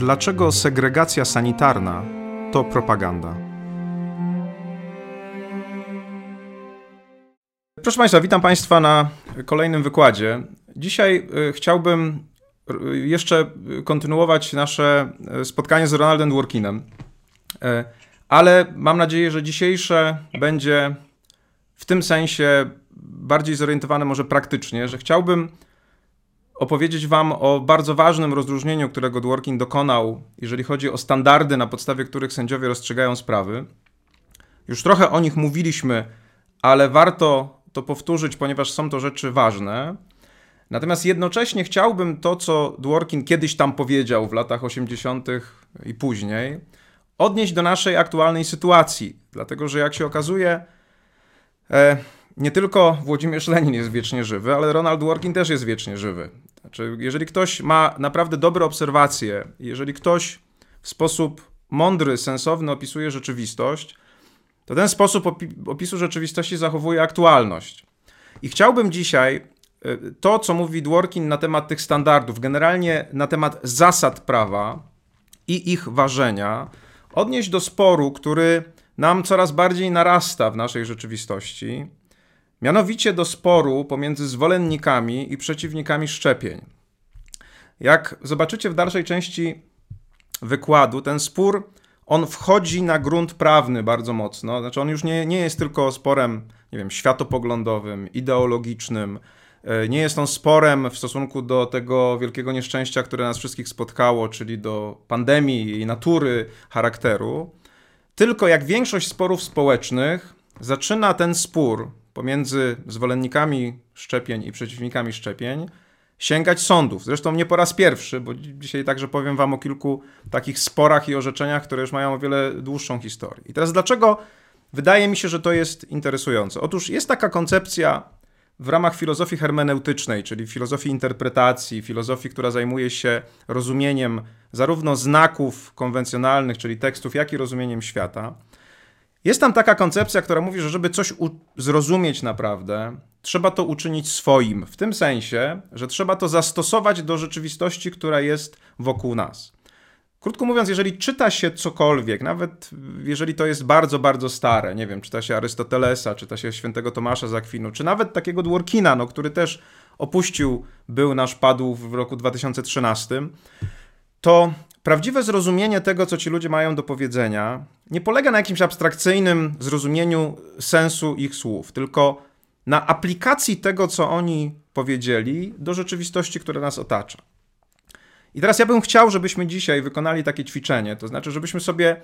Dlaczego segregacja sanitarna to propaganda? Proszę Państwa, witam Państwa na kolejnym wykładzie. Dzisiaj y, chciałbym y, jeszcze kontynuować nasze y, spotkanie z Ronaldem Dworkinem, ale mam nadzieję, że dzisiejsze będzie w tym sensie bardziej zorientowane może praktycznie, że chciałbym opowiedzieć Wam o bardzo ważnym rozróżnieniu, którego Dworkin dokonał, jeżeli chodzi o standardy, na podstawie których sędziowie rozstrzygają sprawy. Już trochę o nich mówiliśmy, ale warto to powtórzyć, ponieważ są to rzeczy ważne. Natomiast jednocześnie chciałbym to, co Dworkin kiedyś tam powiedział w latach 80. i później, odnieść do naszej aktualnej sytuacji. Dlatego, że jak się okazuje, e, nie tylko Włodzimierz Lenin jest wiecznie żywy, ale Ronald Dworkin też jest wiecznie żywy. Znaczy, jeżeli ktoś ma naprawdę dobre obserwacje, jeżeli ktoś w sposób mądry, sensowny opisuje rzeczywistość, to ten sposób opi opisu rzeczywistości zachowuje aktualność. I chciałbym dzisiaj y, to, co mówi Dworkin na temat tych standardów, generalnie na temat zasad prawa i ich ważenia, odnieść do sporu, który nam coraz bardziej narasta w naszej rzeczywistości, Mianowicie do sporu pomiędzy zwolennikami i przeciwnikami szczepień. Jak zobaczycie w dalszej części wykładu, ten spór on wchodzi na grunt prawny bardzo mocno. Znaczy on już nie, nie jest tylko sporem, nie wiem, światopoglądowym, ideologicznym. E, nie jest on sporem w stosunku do tego wielkiego nieszczęścia, które nas wszystkich spotkało, czyli do pandemii i natury charakteru. Tylko jak większość sporów społecznych, zaczyna ten spór pomiędzy zwolennikami szczepień i przeciwnikami szczepień sięgać sądów. Zresztą nie po raz pierwszy, bo dzisiaj także powiem Wam o kilku takich sporach i orzeczeniach, które już mają o wiele dłuższą historię. I teraz dlaczego wydaje mi się, że to jest interesujące? Otóż jest taka koncepcja w ramach filozofii hermeneutycznej, czyli filozofii interpretacji, filozofii, która zajmuje się rozumieniem zarówno znaków konwencjonalnych, czyli tekstów, jak i rozumieniem świata. Jest tam taka koncepcja, która mówi, że żeby coś zrozumieć naprawdę, trzeba to uczynić swoim. W tym sensie, że trzeba to zastosować do rzeczywistości, która jest wokół nas. Krótko mówiąc, jeżeli czyta się cokolwiek, nawet jeżeli to jest bardzo, bardzo stare, nie wiem, czyta się Arystotelesa, czyta się świętego Tomasza z Akwinu, czy nawet takiego Dworkina, no, który też opuścił, był nasz, padł w roku 2013, to prawdziwe zrozumienie tego, co ci ludzie mają do powiedzenia, nie polega na jakimś abstrakcyjnym zrozumieniu sensu ich słów, tylko na aplikacji tego, co oni powiedzieli, do rzeczywistości, która nas otacza. I teraz ja bym chciał, żebyśmy dzisiaj wykonali takie ćwiczenie, to znaczy, żebyśmy sobie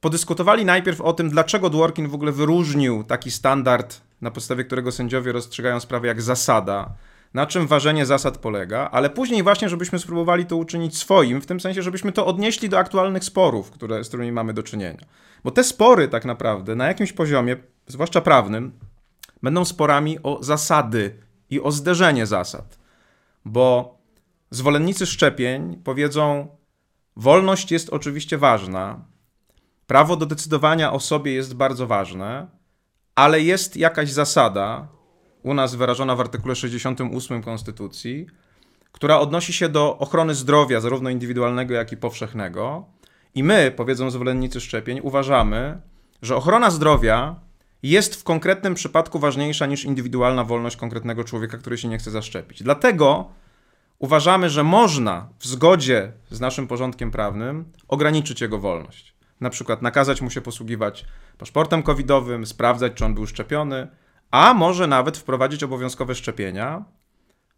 podyskutowali najpierw o tym, dlaczego Dworkin w ogóle wyróżnił taki standard, na podstawie którego sędziowie rozstrzygają sprawę jak zasada, na czym ważenie zasad polega, ale później właśnie, żebyśmy spróbowali to uczynić swoim, w tym sensie, żebyśmy to odnieśli do aktualnych sporów, które, z którymi mamy do czynienia. Bo te spory tak naprawdę na jakimś poziomie, zwłaszcza prawnym, będą sporami o zasady i o zderzenie zasad. Bo zwolennicy szczepień powiedzą, wolność jest oczywiście ważna, prawo do decydowania o sobie jest bardzo ważne, ale jest jakaś zasada, u nas wyrażona w artykule 68 Konstytucji, która odnosi się do ochrony zdrowia, zarówno indywidualnego, jak i powszechnego. I my, powiedzą zwolennicy szczepień, uważamy, że ochrona zdrowia jest w konkretnym przypadku ważniejsza niż indywidualna wolność konkretnego człowieka, który się nie chce zaszczepić. Dlatego uważamy, że można w zgodzie z naszym porządkiem prawnym ograniczyć jego wolność. Na przykład nakazać mu się posługiwać paszportem covidowym, sprawdzać, czy on był szczepiony, a może nawet wprowadzić obowiązkowe szczepienia,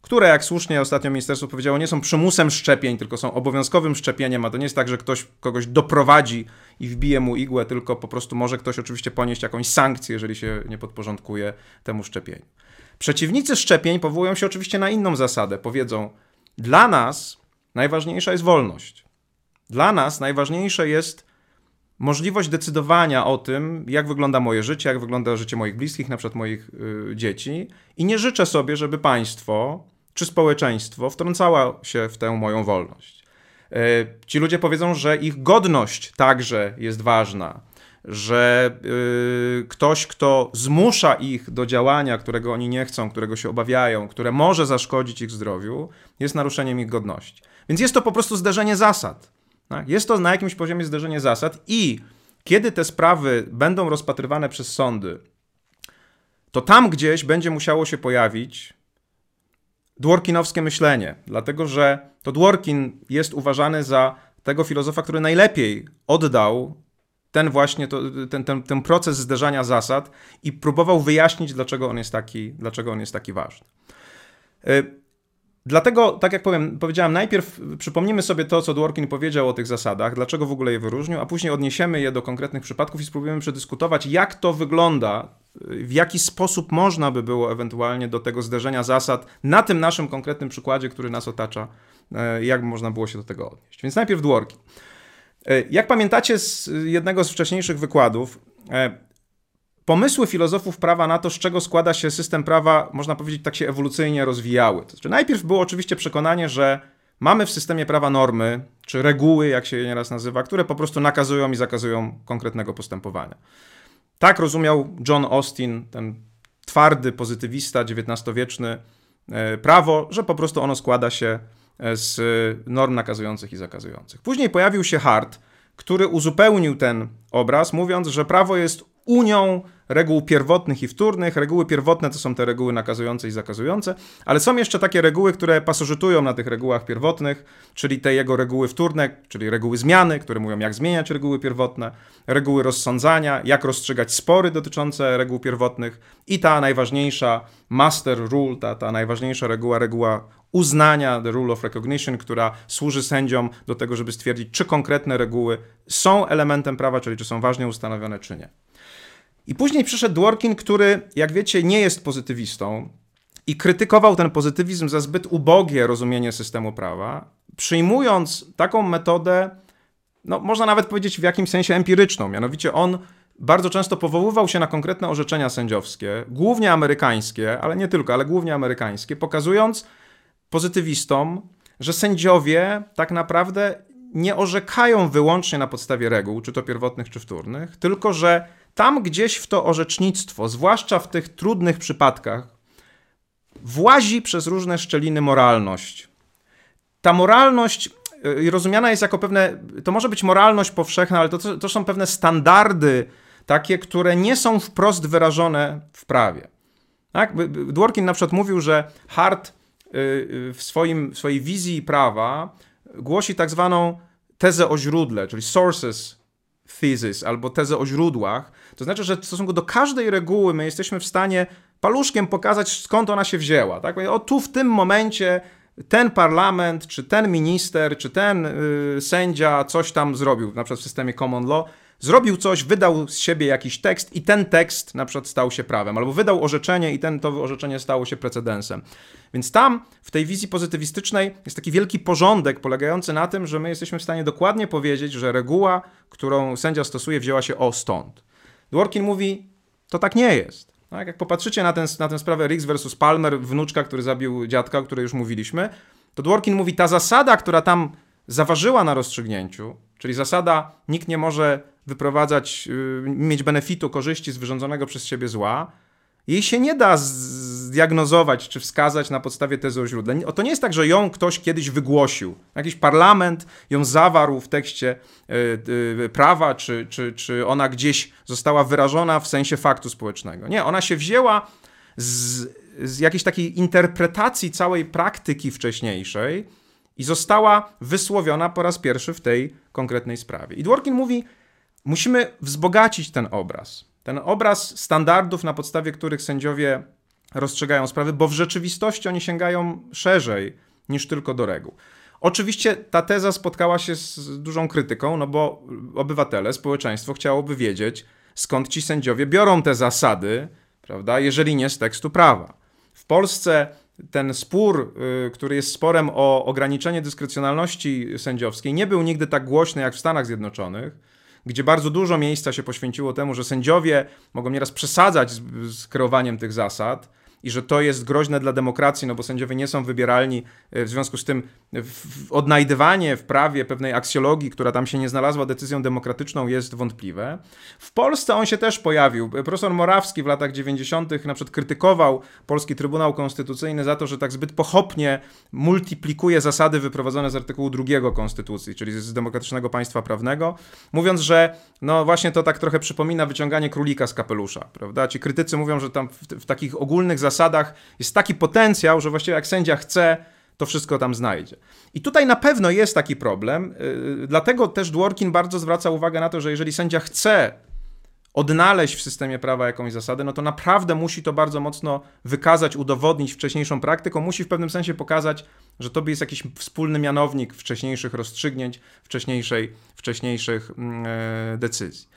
które, jak słusznie ostatnio ministerstwo powiedziało, nie są przymusem szczepień, tylko są obowiązkowym szczepieniem, a to nie jest tak, że ktoś kogoś doprowadzi i wbije mu igłę, tylko po prostu może ktoś oczywiście ponieść jakąś sankcję, jeżeli się nie podporządkuje temu szczepieniu. Przeciwnicy szczepień powołują się oczywiście na inną zasadę. Powiedzą, dla nas najważniejsza jest wolność. Dla nas najważniejsze jest możliwość decydowania o tym, jak wygląda moje życie, jak wygląda życie moich bliskich, na przykład moich y, dzieci. I nie życzę sobie, żeby państwo czy społeczeństwo wtrącało się w tę moją wolność. Y, ci ludzie powiedzą, że ich godność także jest ważna, że y, ktoś, kto zmusza ich do działania, którego oni nie chcą, którego się obawiają, które może zaszkodzić ich zdrowiu, jest naruszeniem ich godności. Więc jest to po prostu zderzenie zasad. Tak? Jest to na jakimś poziomie zderzenie zasad i kiedy te sprawy będą rozpatrywane przez sądy, to tam gdzieś będzie musiało się pojawić dworkinowskie myślenie, dlatego że to Dworkin jest uważany za tego filozofa, który najlepiej oddał ten właśnie to, ten, ten, ten proces zderzania zasad i próbował wyjaśnić, dlaczego on jest taki, dlaczego on jest taki ważny. Dlatego, tak jak powiem, powiedziałem, najpierw przypomnimy sobie to, co Dworkin powiedział o tych zasadach, dlaczego w ogóle je wyróżnił, a później odniesiemy je do konkretnych przypadków i spróbujemy przedyskutować, jak to wygląda, w jaki sposób można by było ewentualnie do tego zderzenia zasad na tym naszym konkretnym przykładzie, który nas otacza, y, jak można było się do tego odnieść. Więc najpierw Dworkin. E, jak pamiętacie z jednego z wcześniejszych wykładów, e, pomysły filozofów prawa na to, z czego składa się system prawa, można powiedzieć, tak się ewolucyjnie rozwijały. To znaczy, najpierw było oczywiście przekonanie, że mamy w systemie prawa normy, czy reguły, jak się je nieraz nazywa, które po prostu nakazują i zakazują konkretnego postępowania. Tak rozumiał John Austin, ten twardy pozytywista XIX-wieczny, e, prawo, że po prostu ono składa się z norm nakazujących i zakazujących. Później pojawił się Hart, który uzupełnił ten obraz, mówiąc, że prawo jest unią reguł pierwotnych i wtórnych. Reguły pierwotne to są te reguły nakazujące i zakazujące, ale są jeszcze takie reguły, które pasożytują na tych regułach pierwotnych, czyli te jego reguły wtórne, czyli reguły zmiany, które mówią, jak zmieniać reguły pierwotne, reguły rozsądzania, jak rozstrzygać spory dotyczące reguł pierwotnych i ta najważniejsza master rule, ta, ta najważniejsza reguła, reguła uznania, the rule of recognition, która służy sędziom do tego, żeby stwierdzić, czy konkretne reguły są elementem prawa, czyli czy są ważnie ustanowione, czy nie. I później przyszedł Dworkin, który, jak wiecie, nie jest pozytywistą i krytykował ten pozytywizm za zbyt ubogie rozumienie systemu prawa, przyjmując taką metodę, no, można nawet powiedzieć w jakimś sensie empiryczną. Mianowicie on bardzo często powoływał się na konkretne orzeczenia sędziowskie, głównie amerykańskie, ale nie tylko, ale głównie amerykańskie, pokazując pozytywistom, że sędziowie tak naprawdę nie orzekają wyłącznie na podstawie reguł, czy to pierwotnych, czy wtórnych, tylko że tam gdzieś w to orzecznictwo, zwłaszcza w tych trudnych przypadkach, włazi przez różne szczeliny moralność. Ta moralność y, rozumiana jest jako pewne, to może być moralność powszechna, ale to, to są pewne standardy, takie, które nie są wprost wyrażone w prawie. Tak? Dworkin na przykład mówił, że Hart y, y, w, swoim, w swojej wizji prawa głosi tak zwaną tezę o źródle, czyli sources thesis, albo tezę o źródłach, to znaczy, że w stosunku do każdej reguły my jesteśmy w stanie paluszkiem pokazać, skąd ona się wzięła. Tak? O tu w tym momencie ten parlament, czy ten minister, czy ten yy, sędzia coś tam zrobił, na przykład w systemie common law, zrobił coś, wydał z siebie jakiś tekst i ten tekst na przykład stał się prawem, albo wydał orzeczenie i ten, to orzeczenie stało się precedensem. Więc tam, w tej wizji pozytywistycznej, jest taki wielki porządek polegający na tym, że my jesteśmy w stanie dokładnie powiedzieć, że reguła, którą sędzia stosuje, wzięła się o stąd. Dworkin mówi, to tak nie jest. Tak? Jak popatrzycie na, ten, na tę sprawę Riggs versus Palmer, wnuczka, który zabił dziadka, o której już mówiliśmy, to Dworkin mówi, ta zasada, która tam zaważyła na rozstrzygnięciu, czyli zasada nikt nie może wyprowadzać, yy, mieć benefitu, korzyści z wyrządzonego przez siebie zła, jej się nie da zdiagnozować czy wskazać na podstawie tezy o źródle. To nie jest tak, że ją ktoś kiedyś wygłosił. Jakiś parlament ją zawarł w tekście yy, prawa, czy, czy, czy ona gdzieś została wyrażona w sensie faktu społecznego. Nie, ona się wzięła z, z jakiejś takiej interpretacji całej praktyki wcześniejszej i została wysłowiona po raz pierwszy w tej konkretnej sprawie. I Dworkin mówi, musimy wzbogacić ten obraz ten obraz standardów, na podstawie których sędziowie rozstrzygają sprawy, bo w rzeczywistości oni sięgają szerzej niż tylko do reguł. Oczywiście ta teza spotkała się z dużą krytyką, no bo obywatele, społeczeństwo chciałoby wiedzieć, skąd ci sędziowie biorą te zasady, prawda, jeżeli nie z tekstu prawa. W Polsce ten spór, y, który jest sporem o ograniczenie dyskrecjonalności sędziowskiej, nie był nigdy tak głośny jak w Stanach Zjednoczonych gdzie bardzo dużo miejsca się poświęciło temu, że sędziowie mogą nieraz przesadzać z, z kreowaniem tych zasad i że to jest groźne dla demokracji, no bo sędziowie nie są wybieralni, e, w związku z tym w odnajdywanie w prawie pewnej aksjologii, która tam się nie znalazła decyzją demokratyczną jest wątpliwe. W Polsce on się też pojawił. Profesor Morawski w latach 90. na przykład krytykował Polski Trybunał Konstytucyjny za to, że tak zbyt pochopnie multiplikuje zasady wyprowadzone z artykułu 2 Konstytucji, czyli z demokratycznego państwa prawnego, mówiąc, że no właśnie to tak trochę przypomina wyciąganie królika z kapelusza, prawda? Ci krytycy mówią, że tam w, w takich ogólnych zasadach jest taki potencjał, że właściwie jak sędzia chce, to wszystko tam znajdzie. I tutaj na pewno jest taki problem, yy, dlatego też Dworkin bardzo zwraca uwagę na to, że jeżeli sędzia chce odnaleźć w systemie prawa jakąś zasadę, no to naprawdę musi to bardzo mocno wykazać, udowodnić wcześniejszą praktyką, musi w pewnym sensie pokazać, że to jest jakiś wspólny mianownik wcześniejszych rozstrzygnięć, wcześniejszej, wcześniejszych yy, decyzji.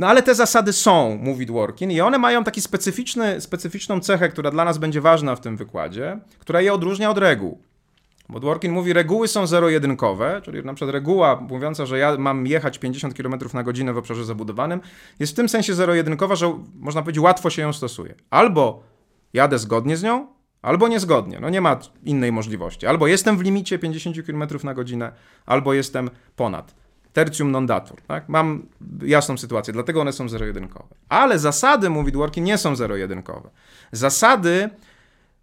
No ale te zasady są, mówi Dworkin, i one mają taki specyficzny, specyficzną cechę, która dla nas będzie ważna w tym wykładzie, która je odróżnia od reguł. Bo Dworkin mówi, reguły są zero-jedynkowe, czyli na przykład reguła mówiąca, że ja mam jechać 50 km na godzinę w obszarze zabudowanym, jest w tym sensie zero-jedynkowa, że można powiedzieć, łatwo się ją stosuje. Albo jadę zgodnie z nią, albo niezgodnie. No nie ma innej możliwości. Albo jestem w limicie 50 km na godzinę, albo jestem ponad tertium non datur. Tak? Mam jasną sytuację, dlatego one są zero-jedynkowe. Ale zasady, mówi Dworkin, nie są zero-jedynkowe. Zasady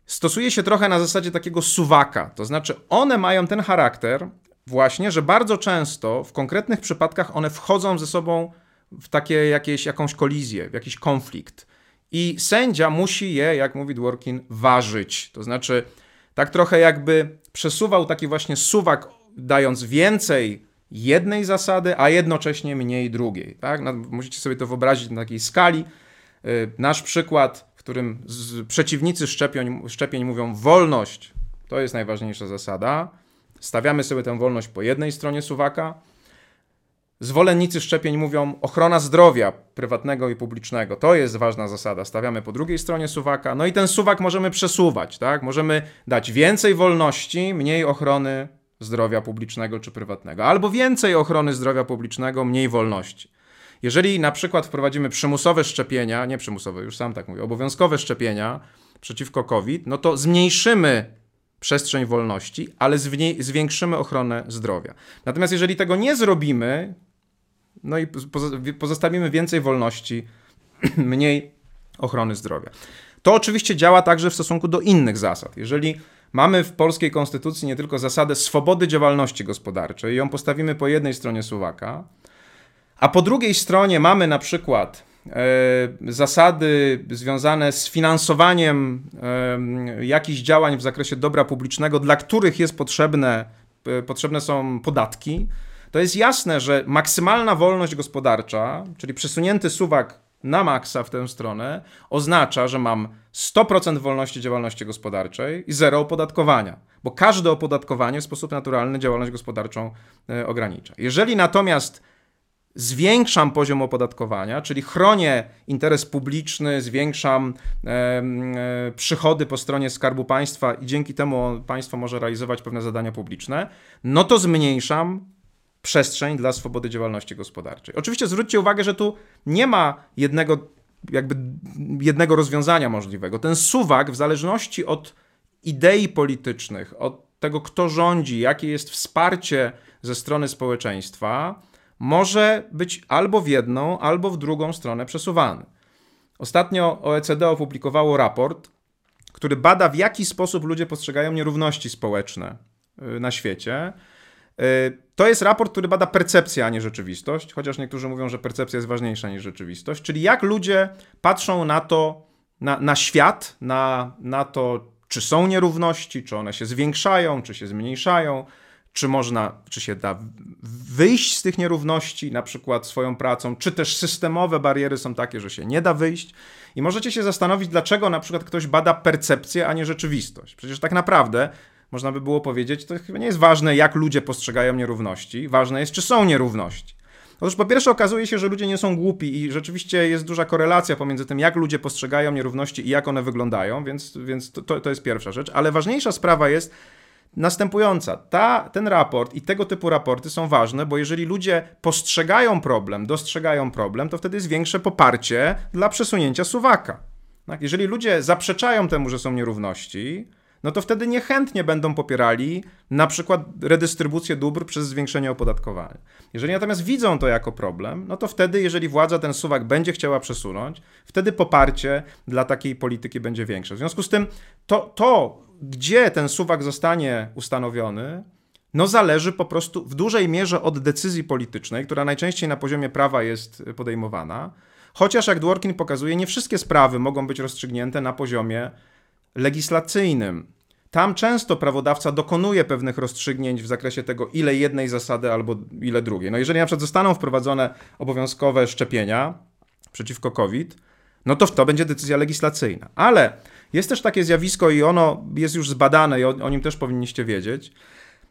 stosuje się trochę na zasadzie takiego suwaka, to znaczy one mają ten charakter właśnie, że bardzo często w konkretnych przypadkach one wchodzą ze sobą w takie jakieś, jakąś kolizję, w jakiś konflikt. I sędzia musi je, jak mówi Dworkin, ważyć. To znaczy tak trochę jakby przesuwał taki właśnie suwak, dając więcej jednej zasady, a jednocześnie mniej drugiej. Tak? No, musicie sobie to wyobrazić na takiej skali. Y, nasz przykład, w którym przeciwnicy szczepień, szczepień mówią wolność, to jest najważniejsza zasada. Stawiamy sobie tę wolność po jednej stronie suwaka. Zwolennicy szczepień mówią ochrona zdrowia prywatnego i publicznego. To jest ważna zasada. Stawiamy po drugiej stronie suwaka. No i ten suwak możemy przesuwać, tak? Możemy dać więcej wolności, mniej ochrony zdrowia publicznego czy prywatnego, albo więcej ochrony zdrowia publicznego, mniej wolności. Jeżeli na przykład wprowadzimy przymusowe szczepienia, nie przymusowe, już sam tak mówię, obowiązkowe szczepienia przeciwko COVID, no to zmniejszymy przestrzeń wolności, ale zwiększymy ochronę zdrowia. Natomiast jeżeli tego nie zrobimy, no i pozostawimy więcej wolności, mniej ochrony zdrowia. To oczywiście działa także w stosunku do innych zasad. Jeżeli Mamy w polskiej konstytucji nie tylko zasadę swobody działalności gospodarczej, ją postawimy po jednej stronie suwaka, a po drugiej stronie mamy na przykład e, zasady związane z finansowaniem e, jakichś działań w zakresie dobra publicznego, dla których jest potrzebne, e, potrzebne są podatki, to jest jasne, że maksymalna wolność gospodarcza, czyli przesunięty suwak na maksa w tę stronę oznacza, że mam 100% wolności działalności gospodarczej i zero opodatkowania, bo każde opodatkowanie w sposób naturalny działalność gospodarczą e, ogranicza. Jeżeli natomiast zwiększam poziom opodatkowania, czyli chronię interes publiczny, zwiększam e, e, przychody po stronie Skarbu Państwa i dzięki temu państwo może realizować pewne zadania publiczne, no to zmniejszam przestrzeń dla swobody działalności gospodarczej. Oczywiście zwróćcie uwagę, że tu nie ma jednego, jakby jednego rozwiązania możliwego. Ten suwak, w zależności od idei politycznych, od tego, kto rządzi, jakie jest wsparcie ze strony społeczeństwa, może być albo w jedną, albo w drugą stronę przesuwany. Ostatnio OECD opublikowało raport, który bada, w jaki sposób ludzie postrzegają nierówności społeczne y, na świecie. Y, to jest raport, który bada percepcję, a nie rzeczywistość, chociaż niektórzy mówią, że percepcja jest ważniejsza niż rzeczywistość, czyli jak ludzie patrzą na to, na, na świat, na, na to, czy są nierówności, czy one się zwiększają, czy się zmniejszają, czy można, czy się da wyjść z tych nierówności, na przykład swoją pracą, czy też systemowe bariery są takie, że się nie da wyjść. I możecie się zastanowić, dlaczego na przykład ktoś bada percepcję, a nie rzeczywistość. Przecież tak naprawdę można by było powiedzieć, to chyba nie jest ważne, jak ludzie postrzegają nierówności, ważne jest, czy są nierówności. Otóż po pierwsze okazuje się, że ludzie nie są głupi i rzeczywiście jest duża korelacja pomiędzy tym, jak ludzie postrzegają nierówności i jak one wyglądają, więc, więc to, to jest pierwsza rzecz. Ale ważniejsza sprawa jest następująca. Ta, ten raport i tego typu raporty są ważne, bo jeżeli ludzie postrzegają problem, dostrzegają problem, to wtedy jest większe poparcie dla przesunięcia suwaka. Tak? Jeżeli ludzie zaprzeczają temu, że są nierówności, no to wtedy niechętnie będą popierali na przykład redystrybucję dóbr przez zwiększenie opodatkowania. Jeżeli natomiast widzą to jako problem, no to wtedy, jeżeli władza ten suwak będzie chciała przesunąć, wtedy poparcie dla takiej polityki będzie większe. W związku z tym to, to gdzie ten suwak zostanie ustanowiony, no zależy po prostu w dużej mierze od decyzji politycznej, która najczęściej na poziomie prawa jest podejmowana. Chociaż, jak Dworkin pokazuje, nie wszystkie sprawy mogą być rozstrzygnięte na poziomie legislacyjnym. Tam często prawodawca dokonuje pewnych rozstrzygnięć w zakresie tego, ile jednej zasady albo ile drugiej. No jeżeli na przykład zostaną wprowadzone obowiązkowe szczepienia przeciwko COVID, no to to będzie decyzja legislacyjna. Ale jest też takie zjawisko i ono jest już zbadane i o, o nim też powinniście wiedzieć,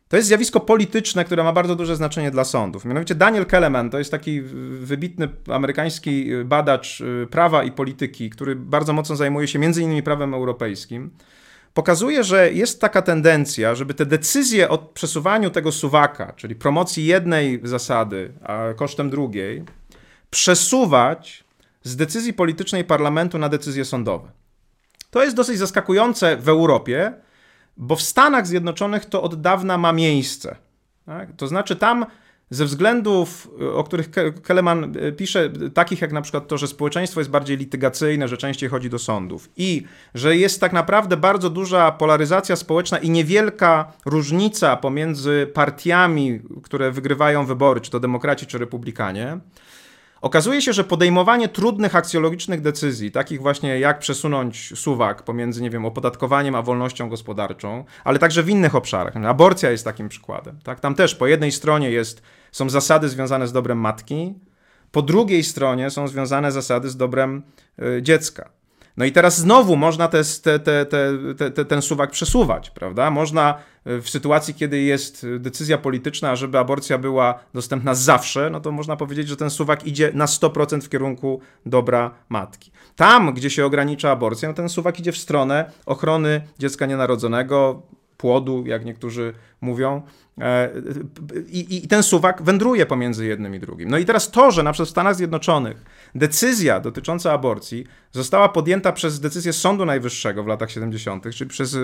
to jest zjawisko polityczne, które ma bardzo duże znaczenie dla sądów. Mianowicie Daniel Keleman to jest taki wybitny amerykański badacz y, prawa i polityki, który bardzo mocno zajmuje się między innymi prawem europejskim. Pokazuje, że jest taka tendencja, żeby te decyzje o przesuwaniu tego suwaka, czyli promocji jednej zasady, kosztem drugiej, przesuwać z decyzji politycznej parlamentu na decyzje sądowe. To jest dosyć zaskakujące w Europie, bo w Stanach Zjednoczonych to od dawna ma miejsce. Tak? To znaczy tam ze względów, o których Keleman e, pisze, takich jak na przykład to, że społeczeństwo jest bardziej litygacyjne, że częściej chodzi do sądów i że jest tak naprawdę bardzo duża polaryzacja społeczna i niewielka różnica pomiędzy partiami, które wygrywają wybory, czy to demokraci, czy republikanie, Okazuje się, że podejmowanie trudnych aksjologicznych decyzji, takich właśnie jak przesunąć suwak pomiędzy, nie wiem, opodatkowaniem a wolnością gospodarczą, ale także w innych obszarach. Aborcja jest takim przykładem. Tak? Tam też po jednej stronie jest, są zasady związane z dobrem matki, po drugiej stronie są związane zasady z dobrem y, dziecka. No i teraz znowu można te, te, te, ten suwak przesuwać, prawda? Można e, w sytuacji, kiedy jest decyzja polityczna, żeby aborcja była dostępna zawsze, no to można powiedzieć, że ten suwak idzie na 100% w kierunku dobra matki. Tam, gdzie się ogranicza aborcję, no ten suwak idzie w stronę ochrony dziecka nienarodzonego, płodu, jak niektórzy mówią. E, I, I, ten suwak wędruje pomiędzy jednym i drugim. No i teraz to, że na przykład w Stanach Zjednoczonych decyzja dotycząca aborcji została podjęta przez decyzję Sądu Najwyższego w latach 70., czyli przez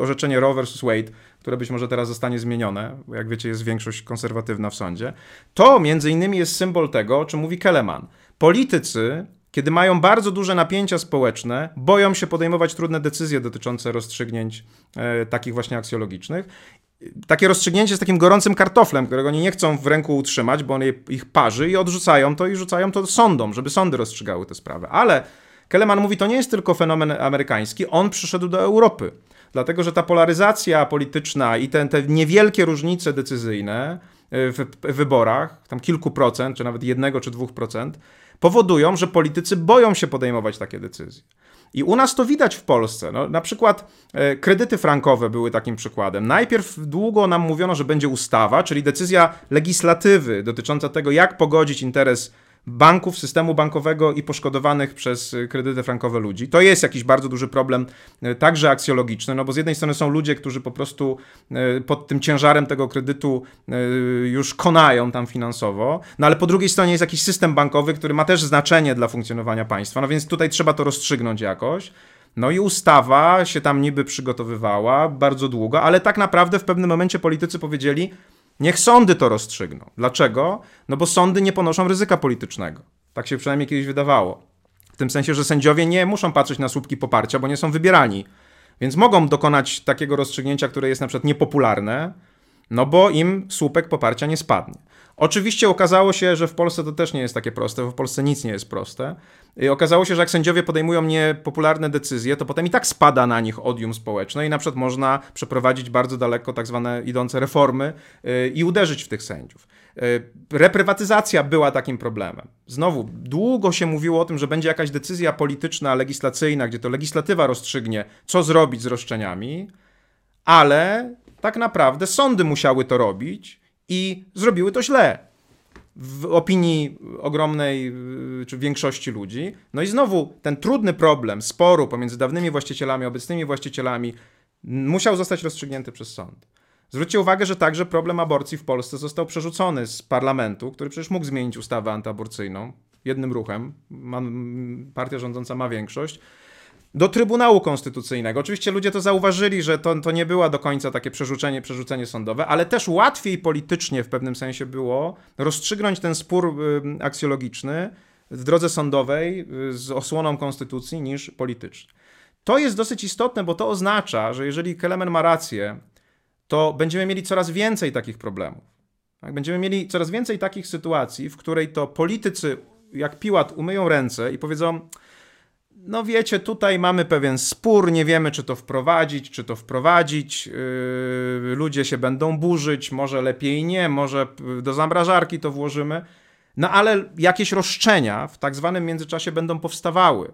orzeczenie Roe vs. Wade, które być może teraz zostanie zmienione, bo jak wiecie jest większość konserwatywna w sądzie, to między innymi jest symbol tego, o czym mówi Keleman. Politycy kiedy mają bardzo duże napięcia społeczne, boją się podejmować trudne decyzje dotyczące rozstrzygnięć e, takich właśnie aksjologicznych. Takie rozstrzygnięcie z takim gorącym kartoflem, którego oni nie chcą w ręku utrzymać, bo on je, ich parzy i odrzucają to i rzucają to sądom, żeby sądy rozstrzygały te sprawy. Ale Keleman mówi, to nie jest tylko fenomen amerykański, on przyszedł do Europy. Dlatego, że ta polaryzacja polityczna i te, te niewielkie różnice decyzyjne e, w wyborach, tam kilku procent, czy nawet jednego czy dwóch procent, powodują, że politycy boją się podejmować takie decyzje. I u nas to widać w Polsce. No, na przykład e, kredyty frankowe były takim przykładem. Najpierw długo nam mówiono, że będzie ustawa, czyli decyzja legislatywy dotycząca tego, jak pogodzić interes banków, systemu bankowego i poszkodowanych przez kredyty frankowe ludzi. To jest jakiś bardzo duży problem, y, także aksjologiczny, no bo z jednej strony są ludzie, którzy po prostu y, pod tym ciężarem tego kredytu już konają tam finansowo, no ale po drugiej stronie jest jakiś system bankowy, który ma też znaczenie dla funkcjonowania państwa, no więc tutaj trzeba to rozstrzygnąć jakoś. No i ustawa się tam niby przygotowywała bardzo długo, ale tak naprawdę w pewnym momencie politycy powiedzieli, Niech sądy to rozstrzygną. Dlaczego? No bo sądy nie ponoszą ryzyka politycznego. Tak się przynajmniej kiedyś wydawało. W tym sensie, że sędziowie nie muszą patrzeć na słupki poparcia, bo nie są wybierani. Więc mogą dokonać takiego rozstrzygnięcia, które jest na przykład niepopularne, no bo im słupek poparcia nie spadnie. Oczywiście okazało się, że w Polsce to też nie jest takie proste, bo w Polsce nic nie jest proste. I okazało się, że jak sędziowie podejmują niepopularne decyzje, to potem i tak spada na nich odium społeczne i na przykład można przeprowadzić bardzo daleko tak zwane idące reformy y, i uderzyć w tych sędziów. Y, reprywatyzacja była takim problemem. Znowu, długo się mówiło o tym, że będzie jakaś decyzja polityczna, legislacyjna, gdzie to legislatywa rozstrzygnie, co zrobić z roszczeniami, ale tak naprawdę sądy musiały to robić i zrobiły to źle w opinii ogromnej czy większości ludzi. No i znowu ten trudny problem sporu pomiędzy dawnymi właścicielami, obecnymi właścicielami musiał zostać rozstrzygnięty przez sąd. Zwróćcie uwagę, że także problem aborcji w Polsce został przerzucony z parlamentu, który przecież mógł zmienić ustawę antyaborcyjną jednym ruchem. partia rządząca ma większość do Trybunału Konstytucyjnego. Oczywiście ludzie to zauważyli, że to, to nie było do końca takie przerzucenie, przerzucenie sądowe, ale też łatwiej politycznie w pewnym sensie było rozstrzygnąć ten spór y, aksjologiczny w drodze sądowej y, z osłoną konstytucji niż polityczny. To jest dosyć istotne, bo to oznacza, że jeżeli Kelemen ma rację, to będziemy mieli coraz więcej takich problemów. Tak? Będziemy mieli coraz więcej takich sytuacji, w której to politycy, jak Piłat, umyją ręce i powiedzą: No, wiecie, tutaj mamy pewien spór, nie wiemy, czy to wprowadzić, czy to wprowadzić. Yy, ludzie się będą burzyć, może lepiej nie, może do zamrażarki to włożymy. No, ale jakieś roszczenia w tak zwanym międzyczasie będą powstawały.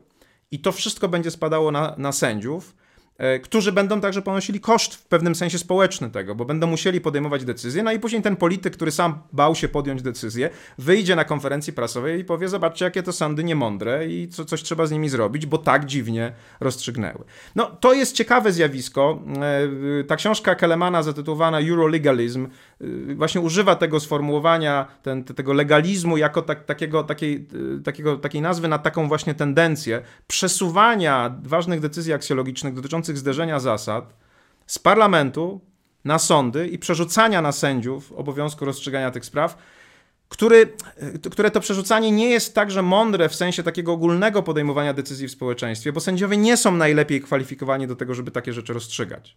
I to wszystko będzie spadało na, na sędziów. E, którzy będą także ponosili koszt w pewnym sensie społeczny tego, bo będą musieli podejmować decyzje, no i później ten polityk, który sam bał się podjąć decyzję, wyjdzie na konferencji prasowej i powie, zobaczcie, jakie to sądy niemądre i co, coś trzeba z nimi zrobić, bo tak dziwnie rozstrzygnęły. No, to jest ciekawe zjawisko. E, ta książka Kelemana zatytułowana Eurolegalism e, właśnie używa tego sformułowania, ten, tego legalizmu jako tak, takiego, takiej, takiego, takiej nazwy na taką właśnie tendencję przesuwania ważnych decyzji aksjologicznych dotyczących zderzenia zasad z parlamentu na sądy i przerzucania na sędziów obowiązku rozstrzygania tych spraw, który, które to przerzucanie nie jest także mądre w sensie takiego ogólnego podejmowania decyzji w społeczeństwie, bo sędziowie nie są najlepiej kwalifikowani do tego, żeby takie rzeczy rozstrzygać.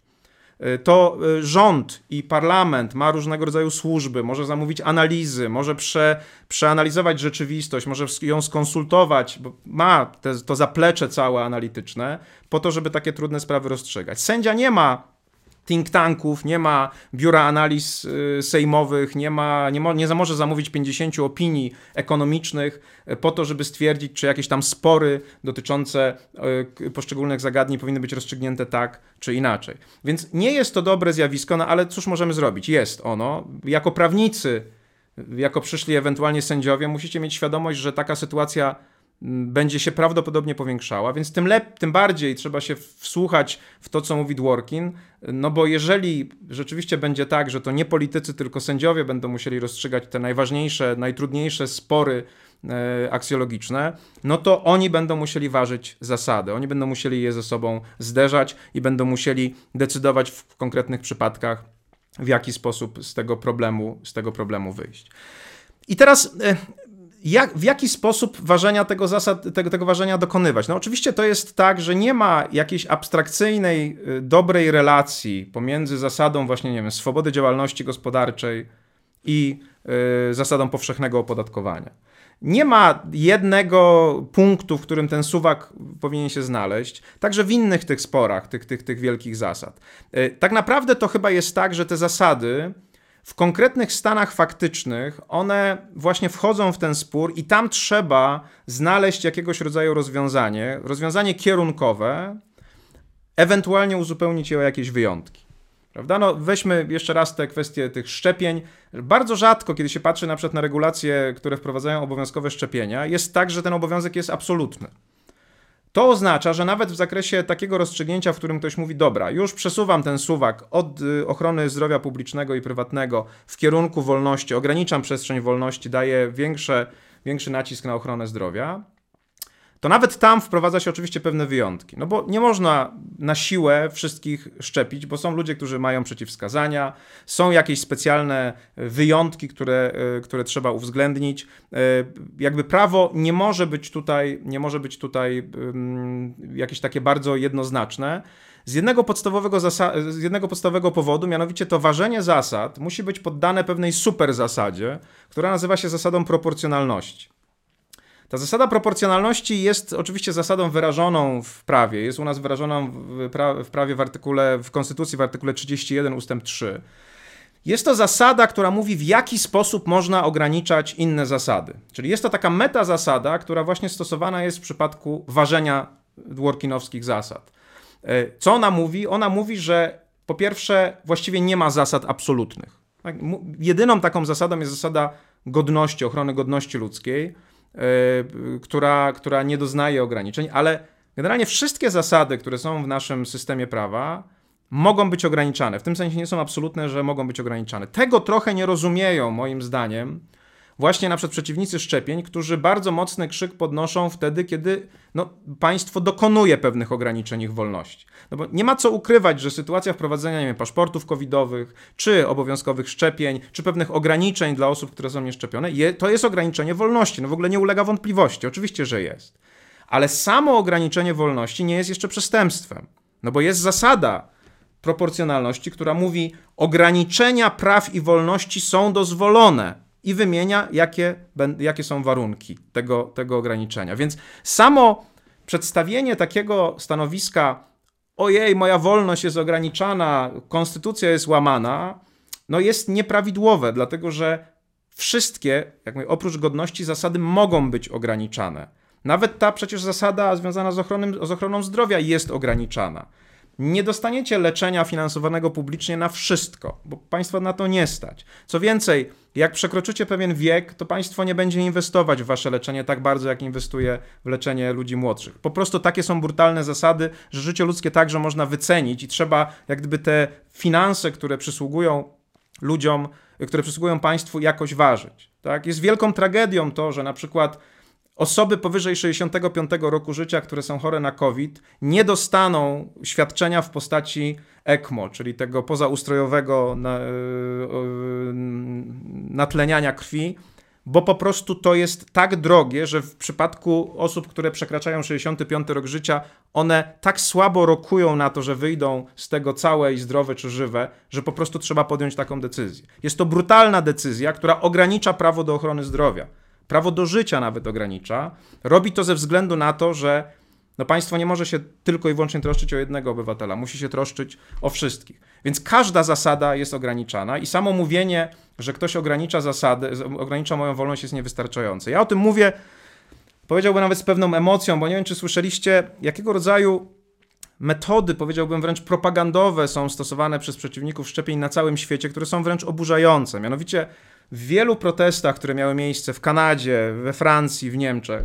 Y, to y, rząd i parlament ma różnego rodzaju służby, może zamówić analizy, może prze, przeanalizować rzeczywistość, może ją skonsultować, bo ma te, to zaplecze całe analityczne, po to, żeby takie trudne sprawy rozstrzygać. Sędzia nie ma think tanków, nie ma biura analiz y, sejmowych, nie, ma, nie, mo, nie może zamówić 50 opinii ekonomicznych y, po to, żeby stwierdzić, czy jakieś tam spory dotyczące y, poszczególnych zagadnień powinny być rozstrzygnięte tak czy inaczej. Więc nie jest to dobre zjawisko, no ale cóż możemy zrobić? Jest ono. Jako prawnicy, jako przyszli ewentualnie sędziowie, musicie mieć świadomość, że taka sytuacja będzie się prawdopodobnie powiększała, więc tym, lep, tym bardziej trzeba się wsłuchać w to, co mówi Dworkin, no bo jeżeli rzeczywiście będzie tak, że to nie politycy, tylko sędziowie będą musieli rozstrzygać te najważniejsze, najtrudniejsze spory e, aksjologiczne, no to oni będą musieli ważyć zasady, oni będą musieli je ze sobą zderzać i będą musieli decydować w konkretnych przypadkach, w jaki sposób z tego problemu, z tego problemu wyjść. I teraz e, jak, w jaki sposób ważenia tego, zasad, tego, tego ważenia dokonywać? No oczywiście to jest tak, że nie ma jakiejś abstrakcyjnej, y, dobrej relacji pomiędzy zasadą właśnie, nie wiem, swobody działalności gospodarczej i y, zasadą powszechnego opodatkowania. Nie ma jednego punktu, w którym ten suwak powinien się znaleźć, także w innych tych sporach, tych, tych, tych wielkich zasad. Y, tak naprawdę to chyba jest tak, że te zasady w konkretnych stanach faktycznych one właśnie wchodzą w ten spór i tam trzeba znaleźć jakiegoś rodzaju rozwiązanie, rozwiązanie kierunkowe, ewentualnie uzupełnić je o jakieś wyjątki. Prawda? No, weźmy jeszcze raz te kwestie tych szczepień. Bardzo rzadko, kiedy się patrzy na przykład na regulacje, które wprowadzają obowiązkowe szczepienia, jest tak, że ten obowiązek jest absolutny. To oznacza, że nawet w zakresie takiego rozstrzygnięcia, w którym ktoś mówi, dobra, już przesuwam ten suwak od y, ochrony zdrowia publicznego i prywatnego w kierunku wolności, ograniczam przestrzeń wolności, daję większe, większy nacisk na ochronę zdrowia, to nawet tam wprowadza się oczywiście pewne wyjątki. No bo nie można na siłę wszystkich szczepić, bo są ludzie, którzy mają przeciwwskazania, są jakieś specjalne wyjątki, które, e, które trzeba uwzględnić. E, jakby prawo nie może być tutaj, nie może być tutaj jakieś takie bardzo jednoznaczne. Z jednego, podstawowego z jednego podstawowego powodu, mianowicie to ważenie zasad musi być poddane pewnej super zasadzie, która nazywa się zasadą proporcjonalności. Ta zasada proporcjonalności jest oczywiście zasadą wyrażoną w prawie. Jest u nas wyrażona w, pra w prawie w artykule, w Konstytucji w artykule 31 ustęp 3. Jest to zasada, która mówi, w jaki sposób można ograniczać inne zasady. Czyli jest to taka meta zasada, która właśnie stosowana jest w przypadku ważenia dworkinowskich zasad. E, co ona mówi? Ona mówi, że po pierwsze, właściwie nie ma zasad absolutnych. Tak, jedyną taką zasadą jest zasada godności, ochrony godności ludzkiej. E, która, która nie doznaje ograniczeń, ale generalnie wszystkie zasady, które są w naszym systemie prawa, mogą być ograniczane. W tym sensie nie są absolutne, że mogą być ograniczane. Tego trochę nie rozumieją, moim zdaniem, właśnie na przykład przeciwnicy szczepień, którzy bardzo mocny krzyk podnoszą wtedy, kiedy no, państwo dokonuje pewnych ograniczeń ich wolności. No bo nie ma co ukrywać, że sytuacja wprowadzenia nie wiem, paszportów covidowych, czy obowiązkowych szczepień, czy pewnych ograniczeń dla osób, które są nieszczepione, je, to jest ograniczenie wolności. No w ogóle nie ulega wątpliwości. Oczywiście, że jest. Ale samo ograniczenie wolności nie jest jeszcze przestępstwem. No bo jest zasada proporcjonalności, która mówi, ograniczenia praw i wolności są dozwolone i wymienia, jakie, jakie są warunki tego, tego ograniczenia. Więc samo przedstawienie takiego stanowiska, ojej, moja wolność jest ograniczana, konstytucja jest łamana, no jest nieprawidłowe, dlatego że wszystkie, jak mówię, oprócz godności, zasady mogą być ograniczane. Nawet ta przecież zasada związana z, ochroną, z ochroną zdrowia jest ograniczana. Nie dostaniecie leczenia finansowanego publicznie na wszystko, bo państwa na to nie stać. Co więcej, jak przekroczycie pewien wiek, to państwo nie będzie inwestować w wasze leczenie tak bardzo, jak inwestuje w leczenie ludzi młodszych. Po prostu takie są brutalne zasady, że życie ludzkie także można wycenić i trzeba jak gdyby te finanse, które przysługują ludziom, które przysługują państwu, jakoś ważyć. Tak? Jest wielką tragedią to, że na przykład Osoby powyżej 65 roku życia, które są chore na COVID, nie dostaną świadczenia w postaci ECMO, czyli tego pozaustrojowego e, natleniania krwi, bo po prostu to jest tak drogie, że w przypadku osób, które przekraczają 65 rok życia, one tak słabo rokują na to, że wyjdą z tego całe i zdrowe czy żywe, że po prostu trzeba podjąć taką decyzję. Jest to brutalna decyzja, która ogranicza prawo do ochrony zdrowia prawo do życia nawet ogranicza. Robi to ze względu na to, że no państwo nie może się tylko i wyłącznie troszczyć o jednego obywatela, musi się troszczyć o wszystkich. Więc każda zasada jest ograniczana i samo mówienie, że ktoś ogranicza zasady, ogranicza moją wolność jest niewystarczające. Ja o tym mówię, powiedziałbym nawet z pewną emocją, bo nie wiem, czy słyszeliście, jakiego rodzaju metody, powiedziałbym wręcz propagandowe są stosowane przez przeciwników szczepień na całym świecie, które są wręcz oburzające. Mianowicie w wielu protestach, które miały miejsce w Kanadzie, we Francji, w Niemczech,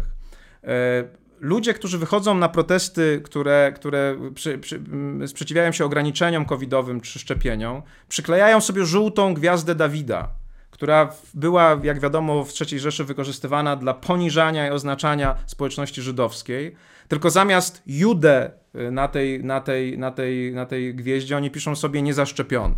e, ludzie, którzy wychodzą na protesty, które, które przy, przy, sprzeciwiają się ograniczeniom covidowym czy szczepieniom, przyklejają sobie żółtą gwiazdę Dawida, która była, jak wiadomo, w III Rzeszy wykorzystywana dla poniżania i oznaczania społeczności żydowskiej. Tylko zamiast Judę e, na tej, na tej, na tej, na tej gwieździe, oni piszą sobie niezaszczepiony.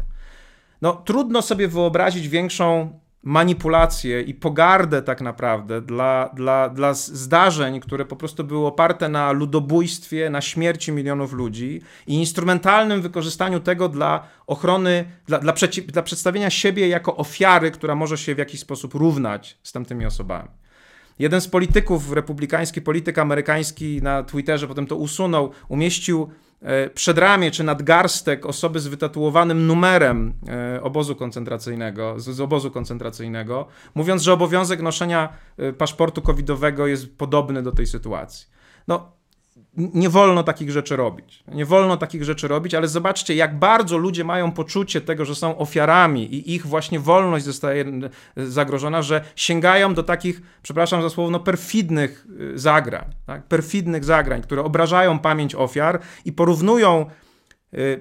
No, trudno sobie wyobrazić większą manipulację i pogardę tak naprawdę dla, dla, dla zdarzeń, które po prostu były oparte na ludobójstwie, na śmierci milionów ludzi i instrumentalnym wykorzystaniu tego dla ochrony, dla, dla, dla przedstawienia siebie jako ofiary, która może się w jakiś sposób równać z tamtymi osobami. Jeden z polityków, republikański polityk amerykański na Twitterze potem to usunął, umieścił E, przedramię czy nadgarstek osoby z wytatuowanym numerem e, obozu koncentracyjnego, z, z obozu koncentracyjnego, mówiąc, że obowiązek noszenia e, paszportu covidowego jest podobny do tej sytuacji. No, nie wolno takich rzeczy robić. Nie wolno takich rzeczy robić, ale zobaczcie, jak bardzo ludzie mają poczucie tego, że są ofiarami i ich właśnie wolność zostaje zagrożona, że sięgają do takich, przepraszam za słowo, no, perfidnych y, zagrań, tak? perfidnych zagrań, które obrażają pamięć ofiar i porównują, y,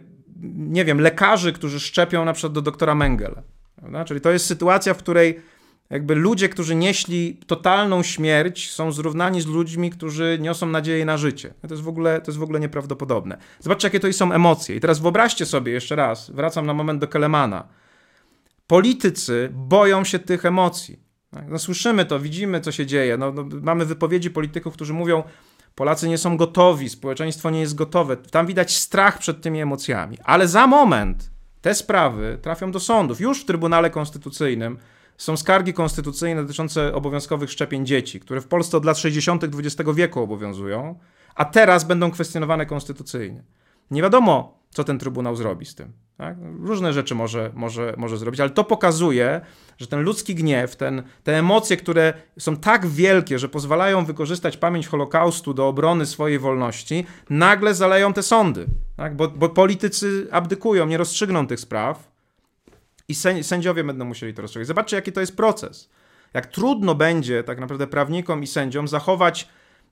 nie wiem, lekarzy, którzy szczepią na przykład do doktora Mengele. Prawda? Czyli to jest sytuacja, w której jakby ludzie, którzy nieśli totalną śmierć, są zrównani z ludźmi, którzy niosą nadzieję na życie. To jest w ogóle, to jest w ogóle nieprawdopodobne. Zobaczcie, jakie to są emocje. I teraz wyobraźcie sobie jeszcze raz, wracam na moment do Kelemana. Politycy boją się tych emocji. Tak? No, słyszymy to, widzimy, co się dzieje. No, no, mamy wypowiedzi polityków, którzy mówią, Polacy nie są gotowi, społeczeństwo nie jest gotowe. Tam widać strach przed tymi emocjami. Ale za moment te sprawy trafią do sądów. Już w Trybunale Konstytucyjnym są skargi konstytucyjne dotyczące obowiązkowych szczepień dzieci, które w Polsce od lat 60. XX wieku obowiązują, a teraz będą kwestionowane konstytucyjnie. Nie wiadomo, co ten Trybunał zrobi z tym. Tak? Różne rzeczy może, może, może zrobić, ale to pokazuje, że ten ludzki gniew, ten, te emocje, które są tak wielkie, że pozwalają wykorzystać pamięć Holokaustu do obrony swojej wolności, nagle zaleją te sądy. Tak? Bo, bo politycy abdykują, nie rozstrzygną tych spraw i sędziowie będą musieli to rozstrzygać. Zobaczcie, jaki to jest proces. Jak trudno będzie tak naprawdę prawnikom i sędziom zachować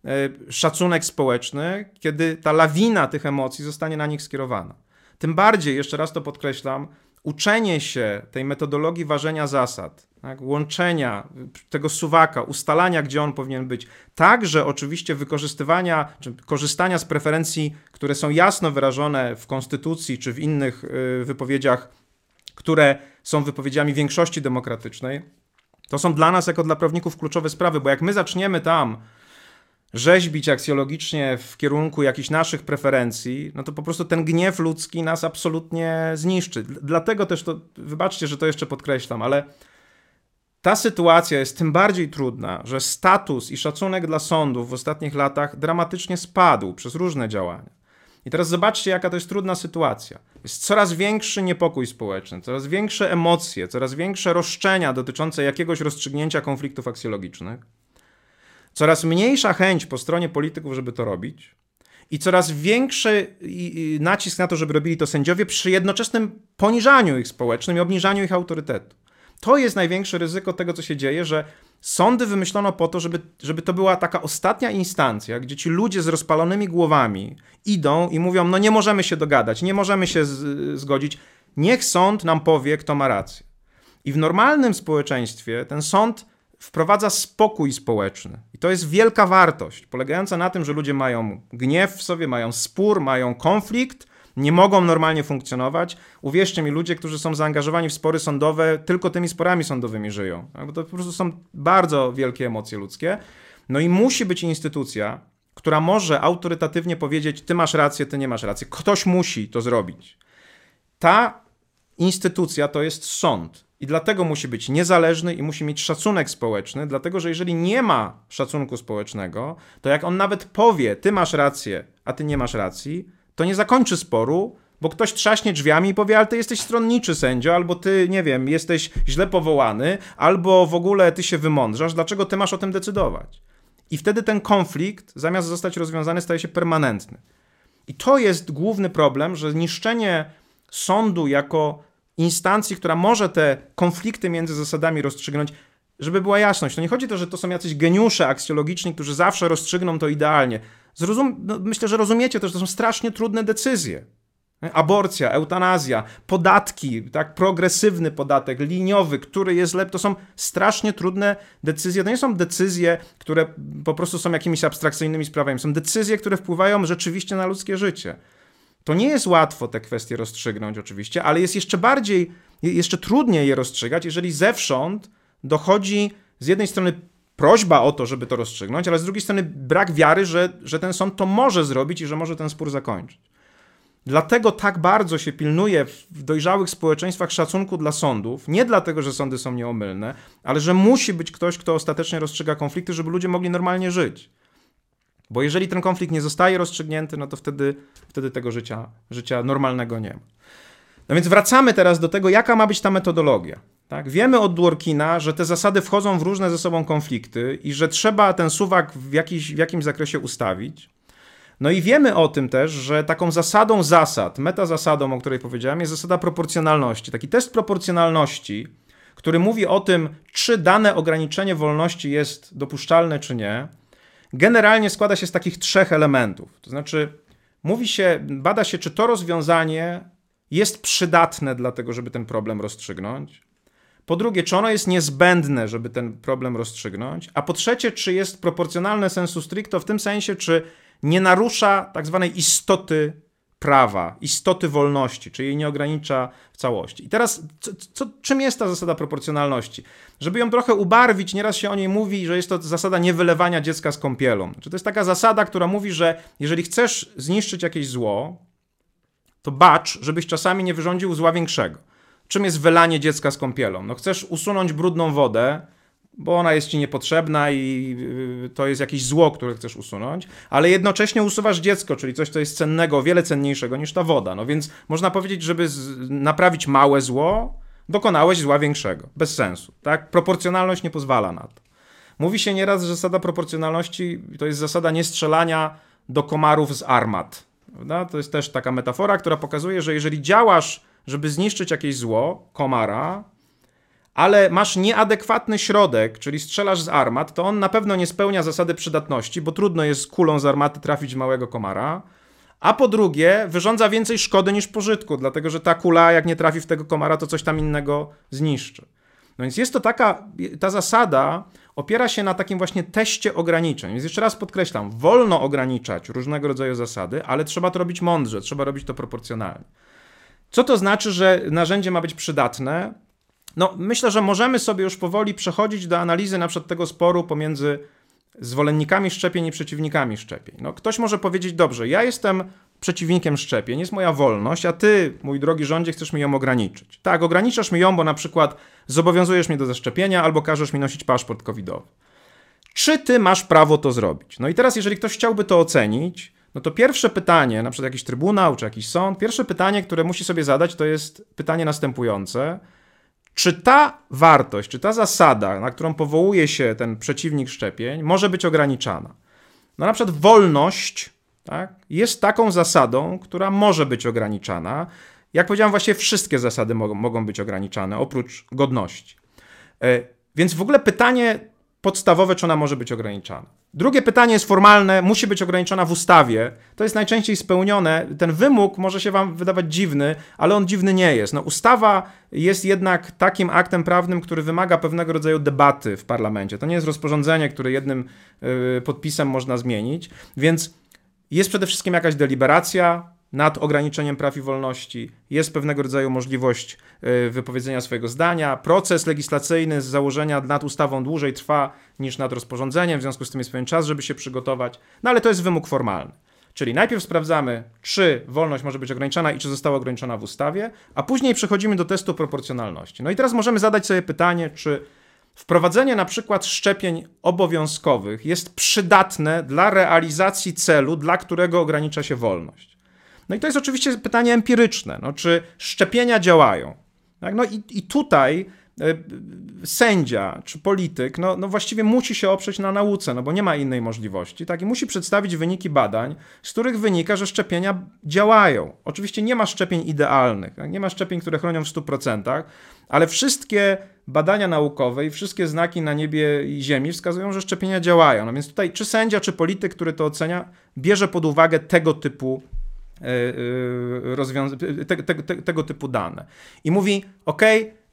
e, szacunek społeczny, kiedy ta lawina tych emocji zostanie na nich skierowana. Tym bardziej, jeszcze raz to podkreślam, uczenie się tej metodologii ważenia zasad tak, łączenia tego suwaka, ustalania, gdzie on powinien być, także oczywiście wykorzystywania czy korzystania z preferencji, które są jasno wyrażone w konstytucji czy w innych y, wypowiedziach, które są wypowiedziami większości demokratycznej, to są dla nas, jako dla prawników, kluczowe sprawy, bo jak my zaczniemy tam rzeźbić aksjologicznie w kierunku jakichś naszych preferencji, no to po prostu ten gniew ludzki nas absolutnie zniszczy. Dlatego też to, wybaczcie, że to jeszcze podkreślam, ale ta sytuacja jest tym bardziej trudna, że status i szacunek dla sądów w ostatnich latach dramatycznie spadł przez różne działania. I teraz zobaczcie, jaka to jest trudna sytuacja. Jest coraz większy niepokój społeczny, coraz większe emocje, coraz większe roszczenia dotyczące jakiegoś rozstrzygnięcia konfliktów aksjologicznych, coraz mniejsza chęć po stronie polityków, żeby to robić, i coraz większy nacisk na to, żeby robili to sędziowie przy jednoczesnym poniżaniu ich społecznym i obniżaniu ich autorytetu. To jest największe ryzyko tego, co się dzieje, że sądy wymyślono po to, żeby, żeby to była taka ostatnia instancja, gdzie ci ludzie z rozpalonymi głowami idą i mówią: No, nie możemy się dogadać, nie możemy się z, zgodzić. Niech sąd nam powie, kto ma rację. I w normalnym społeczeństwie ten sąd wprowadza spokój społeczny. I to jest wielka wartość, polegająca na tym, że ludzie mają gniew w sobie, mają spór, mają konflikt, nie mogą normalnie funkcjonować. Uwierzcie mi, ludzie, którzy są zaangażowani w spory sądowe, tylko tymi sporami sądowymi żyją. Bo to po prostu są bardzo wielkie emocje ludzkie. No i musi być instytucja, która może autorytatywnie powiedzieć: Ty masz rację, ty nie masz racji. Ktoś musi to zrobić. Ta instytucja to jest sąd. I dlatego musi być niezależny i musi mieć szacunek społeczny, dlatego że jeżeli nie ma szacunku społecznego, to jak on nawet powie, ty masz rację, a ty nie masz racji, to nie zakończy sporu, bo ktoś trzaśnie drzwiami i powie, ale ty jesteś stronniczy sędzio, albo ty, nie wiem, jesteś źle powołany, albo w ogóle ty się wymądrzasz, dlaczego ty masz o tym decydować? I wtedy ten konflikt, zamiast zostać rozwiązany, staje się permanentny. I to jest główny problem, że niszczenie sądu jako instancji, która może te konflikty między zasadami rozstrzygnąć, żeby była jasność. To nie chodzi o to, że to są jacyś geniusze aksjologiczni, którzy zawsze rozstrzygną to idealnie. Zrozum, no, myślę, że rozumiecie to, że to są strasznie trudne decyzje. Aborcja, eutanazja, podatki, tak, progresywny podatek, liniowy, który jest lepszy, to są strasznie trudne decyzje. To nie są decyzje, które po prostu są jakimiś abstrakcyjnymi sprawami. Są decyzje, które wpływają rzeczywiście na ludzkie życie. To nie jest łatwo te kwestie rozstrzygnąć, oczywiście, ale jest jeszcze bardziej, jeszcze trudniej je rozstrzygać, jeżeli zewsząd dochodzi z jednej strony prośba o to, żeby to rozstrzygnąć, ale z drugiej strony brak wiary, że, że ten sąd to może zrobić i że może ten spór zakończyć. Dlatego tak bardzo się pilnuje w dojrzałych społeczeństwach szacunku dla sądów, nie dlatego, że sądy są nieomylne, ale że musi być ktoś, kto ostatecznie rozstrzyga konflikty, żeby ludzie mogli normalnie żyć. Bo jeżeli ten konflikt nie zostaje rozstrzygnięty, no to wtedy, wtedy tego życia, życia normalnego nie ma. No więc wracamy teraz do tego, jaka ma być ta metodologia. Tak? Wiemy od Dworkina, że te zasady wchodzą w różne ze sobą konflikty i że trzeba ten suwak w, jakiś, w jakimś zakresie ustawić. No i wiemy o tym też, że taką zasadą zasad, metazasadą, o której powiedziałem, jest zasada proporcjonalności. Taki test proporcjonalności, który mówi o tym, czy dane ograniczenie wolności jest dopuszczalne, czy nie, generalnie składa się z takich trzech elementów. To znaczy, mówi się, bada się, czy to rozwiązanie jest przydatne dla tego, żeby ten problem rozstrzygnąć. Po drugie, czy ono jest niezbędne, żeby ten problem rozstrzygnąć? A po trzecie, czy jest proporcjonalne sensu stricto w tym sensie, czy nie narusza tak zwanej istoty prawa, istoty wolności, czy jej nie ogranicza w całości. I teraz, co, co, czym jest ta zasada proporcjonalności? Żeby ją trochę ubarwić, nieraz się o niej mówi, że jest to zasada niewylewania dziecka z kąpielą. Czy to jest taka zasada, która mówi, że jeżeli chcesz zniszczyć jakieś zło, to bacz, żebyś czasami nie wyrządził zła większego. Czym jest wylanie dziecka z kąpielą? No chcesz usunąć brudną wodę, bo ona jest ci niepotrzebna i y, to jest jakieś zło, które chcesz usunąć, ale jednocześnie usuwasz dziecko, czyli coś, co jest cennego, wiele cenniejszego niż ta woda. No więc można powiedzieć, żeby naprawić małe zło, dokonałeś zła większego. Bez sensu. Tak? Proporcjonalność nie pozwala na to. Mówi się nieraz, że zasada proporcjonalności to jest zasada niestrzelania do komarów z armat. Prawda? To jest też taka metafora, która pokazuje, że jeżeli działasz żeby zniszczyć jakieś zło, komara, ale masz nieadekwatny środek, czyli strzelasz z armat, to on na pewno nie spełnia zasady przydatności, bo trudno jest kulą z armaty trafić małego komara. A po drugie, wyrządza więcej szkody niż pożytku, dlatego że ta kula, jak nie trafi w tego komara, to coś tam innego zniszczy. No więc jest to taka, ta zasada opiera się na takim właśnie teście ograniczeń. Więc jeszcze raz podkreślam, wolno ograniczać różnego rodzaju zasady, ale trzeba to robić mądrze, trzeba robić to proporcjonalnie. Co to znaczy, że narzędzie ma być przydatne? No, myślę, że możemy sobie już powoli przechodzić do analizy na przykład tego sporu pomiędzy zwolennikami szczepień i przeciwnikami szczepień. No, ktoś może powiedzieć, dobrze, ja jestem przeciwnikiem szczepień, jest moja wolność, a ty, mój drogi rządzie, chcesz mi ją ograniczyć. Tak, ograniczasz mi ją, bo na przykład zobowiązujesz mnie do zaszczepienia albo każesz mi nosić paszport covidowy. Czy ty masz prawo to zrobić? No i teraz, jeżeli ktoś chciałby to ocenić, no to pierwsze pytanie, na przykład jakiś trybunał czy jakiś sąd, pierwsze pytanie, które musi sobie zadać, to jest pytanie następujące. Czy ta wartość, czy ta zasada, na którą powołuje się ten przeciwnik szczepień, może być ograniczana? No na przykład wolność tak, jest taką zasadą, która może być ograniczana. Jak powiedziałem, właśnie wszystkie zasady mogą, mogą być ograniczane, oprócz godności. E, więc w ogóle pytanie podstawowe, czy ona może być ograniczana. Drugie pytanie jest formalne, musi być ograniczona w ustawie. To jest najczęściej spełnione. Ten wymóg może się Wam wydawać dziwny, ale on dziwny nie jest. No, ustawa jest jednak takim aktem prawnym, który wymaga pewnego rodzaju debaty w parlamencie. To nie jest rozporządzenie, które jednym yy, podpisem można zmienić, więc jest przede wszystkim jakaś deliberacja, nad ograniczeniem praw i wolności, jest pewnego rodzaju możliwość y, wypowiedzenia swojego zdania. Proces legislacyjny z założenia nad ustawą dłużej trwa niż nad rozporządzeniem, w związku z tym jest pewien czas, żeby się przygotować, no ale to jest wymóg formalny. Czyli najpierw sprawdzamy, czy wolność może być ograniczona i czy została ograniczona w ustawie, a później przechodzimy do testu proporcjonalności. No i teraz możemy zadać sobie pytanie, czy wprowadzenie na przykład szczepień obowiązkowych jest przydatne dla realizacji celu, dla którego ogranicza się wolność. No i to jest oczywiście pytanie empiryczne, no, czy szczepienia działają. Tak? No i, i tutaj e, sędzia czy polityk, no, no właściwie musi się oprzeć na nauce, no bo nie ma innej możliwości, tak? I musi przedstawić wyniki badań, z których wynika, że szczepienia działają. Oczywiście nie ma szczepień idealnych, tak? nie ma szczepień, które chronią w 100%, ale wszystkie badania naukowe i wszystkie znaki na niebie i ziemi wskazują, że szczepienia działają. No więc tutaj czy sędzia, czy polityk, który to ocenia, bierze pod uwagę tego typu E, e, te, te, te, tego typu dane. I mówi, OK,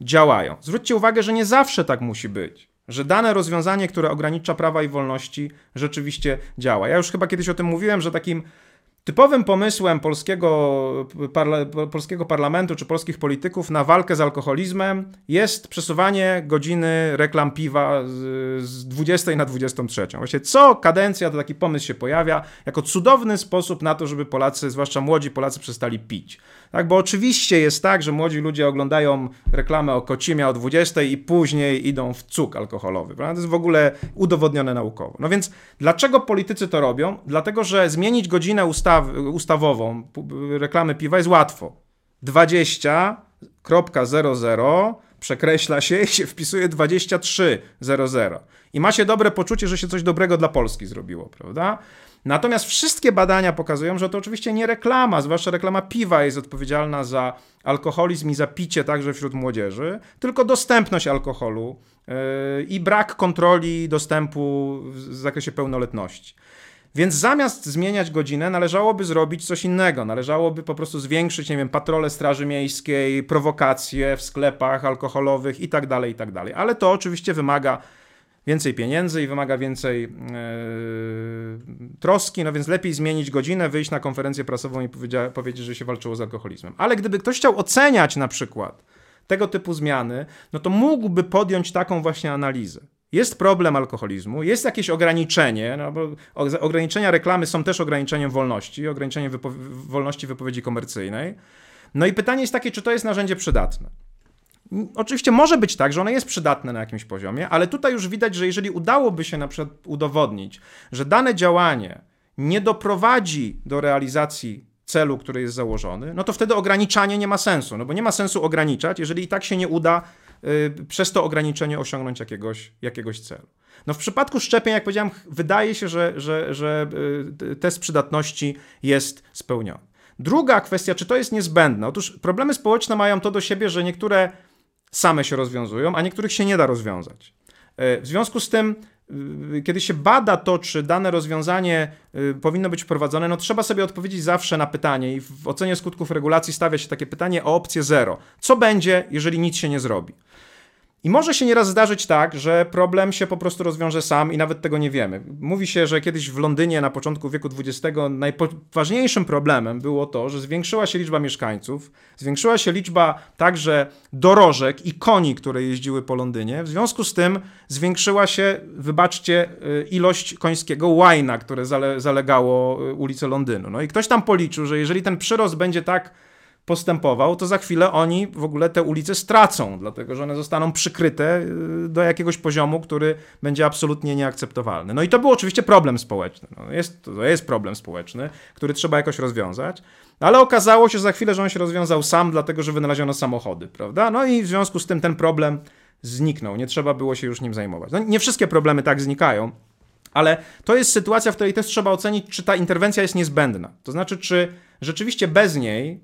działają. Zwróćcie uwagę, że nie zawsze tak musi być. Że dane rozwiązanie, które ogranicza prawa i wolności, rzeczywiście działa. Ja już chyba kiedyś o tym mówiłem, że takim Typowym pomysłem polskiego, parla, polskiego parlamentu czy polskich polityków na walkę z alkoholizmem jest przesuwanie godziny reklam piwa z, z 20 na 23. Właśnie co kadencja to taki pomysł się pojawia jako cudowny sposób na to, żeby Polacy, zwłaszcza młodzi Polacy, przestali pić. Tak, bo oczywiście jest tak, że młodzi ludzie oglądają reklamę o kocimia o 20 i później idą w cuk alkoholowy. Prawda? To jest w ogóle udowodnione naukowo. No więc dlaczego politycy to robią? Dlatego, że zmienić godzinę ustaw, ustawową reklamy piwa jest łatwo. 20.00 przekreśla się i się wpisuje 23.00. I ma się dobre poczucie, że się coś dobrego dla Polski zrobiło, prawda? Natomiast wszystkie badania pokazują, że to oczywiście nie reklama, zwłaszcza reklama piwa jest odpowiedzialna za alkoholizm i za picie także wśród młodzieży, tylko dostępność alkoholu yy, i brak kontroli dostępu w zakresie pełnoletności. Więc zamiast zmieniać godzinę, należałoby zrobić coś innego. Należałoby po prostu zwiększyć, nie wiem, patrole Straży Miejskiej, prowokacje w sklepach alkoholowych itd., tak itd. Tak Ale to oczywiście wymaga więcej pieniędzy i wymaga więcej yy, troski, no więc lepiej zmienić godzinę, wyjść na konferencję prasową i powiedzieć, że się walczyło z alkoholizmem. Ale gdyby ktoś chciał oceniać na przykład tego typu zmiany, no to mógłby podjąć taką właśnie analizę. Jest problem alkoholizmu, jest jakieś ograniczenie, no bo ograniczenia reklamy są też ograniczeniem wolności, ograniczeniem wypo wolności wypowiedzi komercyjnej. No i pytanie jest takie, czy to jest narzędzie przydatne. Oczywiście może być tak, że ono jest przydatne na jakimś poziomie, ale tutaj już widać, że jeżeli udałoby się na przykład udowodnić, że dane działanie nie doprowadzi do realizacji celu, który jest założony, no to wtedy ograniczanie nie ma sensu, no bo nie ma sensu ograniczać, jeżeli i tak się nie uda y, przez to ograniczenie osiągnąć jakiegoś, jakiegoś celu. No w przypadku szczepień, jak powiedziałem, wydaje się, że, że, że y, test przydatności jest spełniony. Druga kwestia, czy to jest niezbędne? Otóż problemy społeczne mają to do siebie, że niektóre same się rozwiązują, a niektórych się nie da rozwiązać. E, w związku z tym, y, kiedy się bada to, czy dane rozwiązanie y, powinno być wprowadzone, no trzeba sobie odpowiedzieć zawsze na pytanie i w ocenie skutków regulacji stawia się takie pytanie o opcję zero. Co będzie, jeżeli nic się nie zrobi? I może się nieraz zdarzyć tak, że problem się po prostu rozwiąże sam i nawet tego nie wiemy. Mówi się, że kiedyś w Londynie na początku wieku XX najważniejszym problemem było to, że zwiększyła się liczba mieszkańców, zwiększyła się liczba także dorożek i koni, które jeździły po Londynie. W związku z tym zwiększyła się, wybaczcie, y, ilość końskiego łajna, które zale zalegało y, ulicę Londynu. No i ktoś tam policzył, że jeżeli ten przyrost będzie tak postępował, to za chwilę oni w ogóle te ulice stracą, dlatego że one zostaną przykryte y, do jakiegoś poziomu, który będzie absolutnie nieakceptowalny. No i to był oczywiście problem społeczny. No jest, to jest problem społeczny, który trzeba jakoś rozwiązać, ale okazało się za chwilę, że on się rozwiązał sam, dlatego że wynaleziono samochody, prawda? No i w związku z tym ten problem zniknął, nie trzeba było się już nim zajmować. No, nie wszystkie problemy tak znikają, ale to jest sytuacja, w której też trzeba ocenić, czy ta interwencja jest niezbędna. To znaczy, czy rzeczywiście bez niej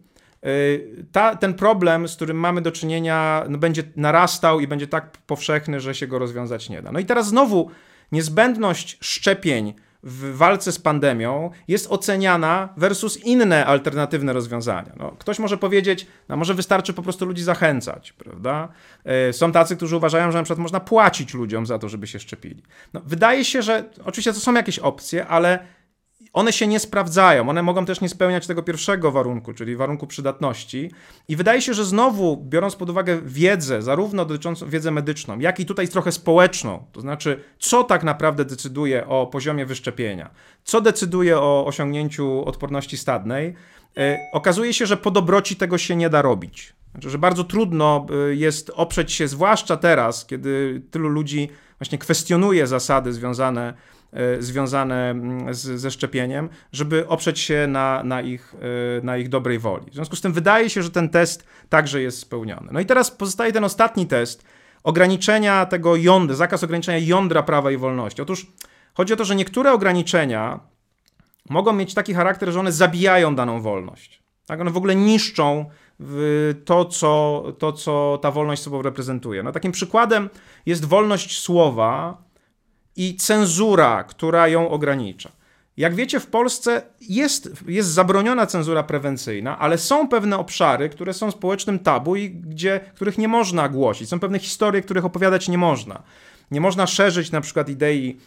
ta, ten problem, z którym mamy do czynienia, no, będzie narastał i będzie tak powszechny, że się go rozwiązać nie da. No i teraz znowu niezbędność szczepień w walce z pandemią jest oceniana versus inne alternatywne rozwiązania. No, ktoś może powiedzieć, no może wystarczy po prostu ludzi zachęcać, prawda? Y, są tacy, którzy uważają, że na przykład można płacić ludziom za to, żeby się szczepili. No, wydaje się, że oczywiście to są jakieś opcje, ale one się nie sprawdzają, one mogą też nie spełniać tego pierwszego warunku, czyli warunku przydatności. I wydaje się, że znowu, biorąc pod uwagę wiedzę, zarówno dotyczącą wiedzę medyczną, jak i tutaj trochę społeczną, to znaczy, co tak naprawdę decyduje o poziomie wyszczepienia, co decyduje o osiągnięciu odporności stadnej, e, okazuje się, że po dobroci tego się nie da robić. Znaczy, że bardzo trudno e, jest oprzeć się, zwłaszcza teraz, kiedy tylu ludzi właśnie kwestionuje zasady związane związane mm, z, ze szczepieniem, żeby oprzeć się na, na, ich, e, na ich dobrej woli. W związku z tym wydaje się, że ten test także jest spełniony. No i teraz pozostaje ten ostatni test ograniczenia tego jądra, zakaz ograniczenia jądra prawa i wolności. Otóż chodzi o to, że niektóre ograniczenia mogą mieć taki charakter, że one zabijają daną wolność. Tak? One w ogóle niszczą to co, to, co ta wolność sobą reprezentuje. No, takim przykładem jest wolność słowa, i cenzura, która ją ogranicza. Jak wiecie, w Polsce jest, jest zabroniona cenzura prewencyjna, ale są pewne obszary, które są społecznym tabu i gdzie, których nie można głosić. Są pewne historie, których opowiadać nie można. Nie można szerzyć na przykład idei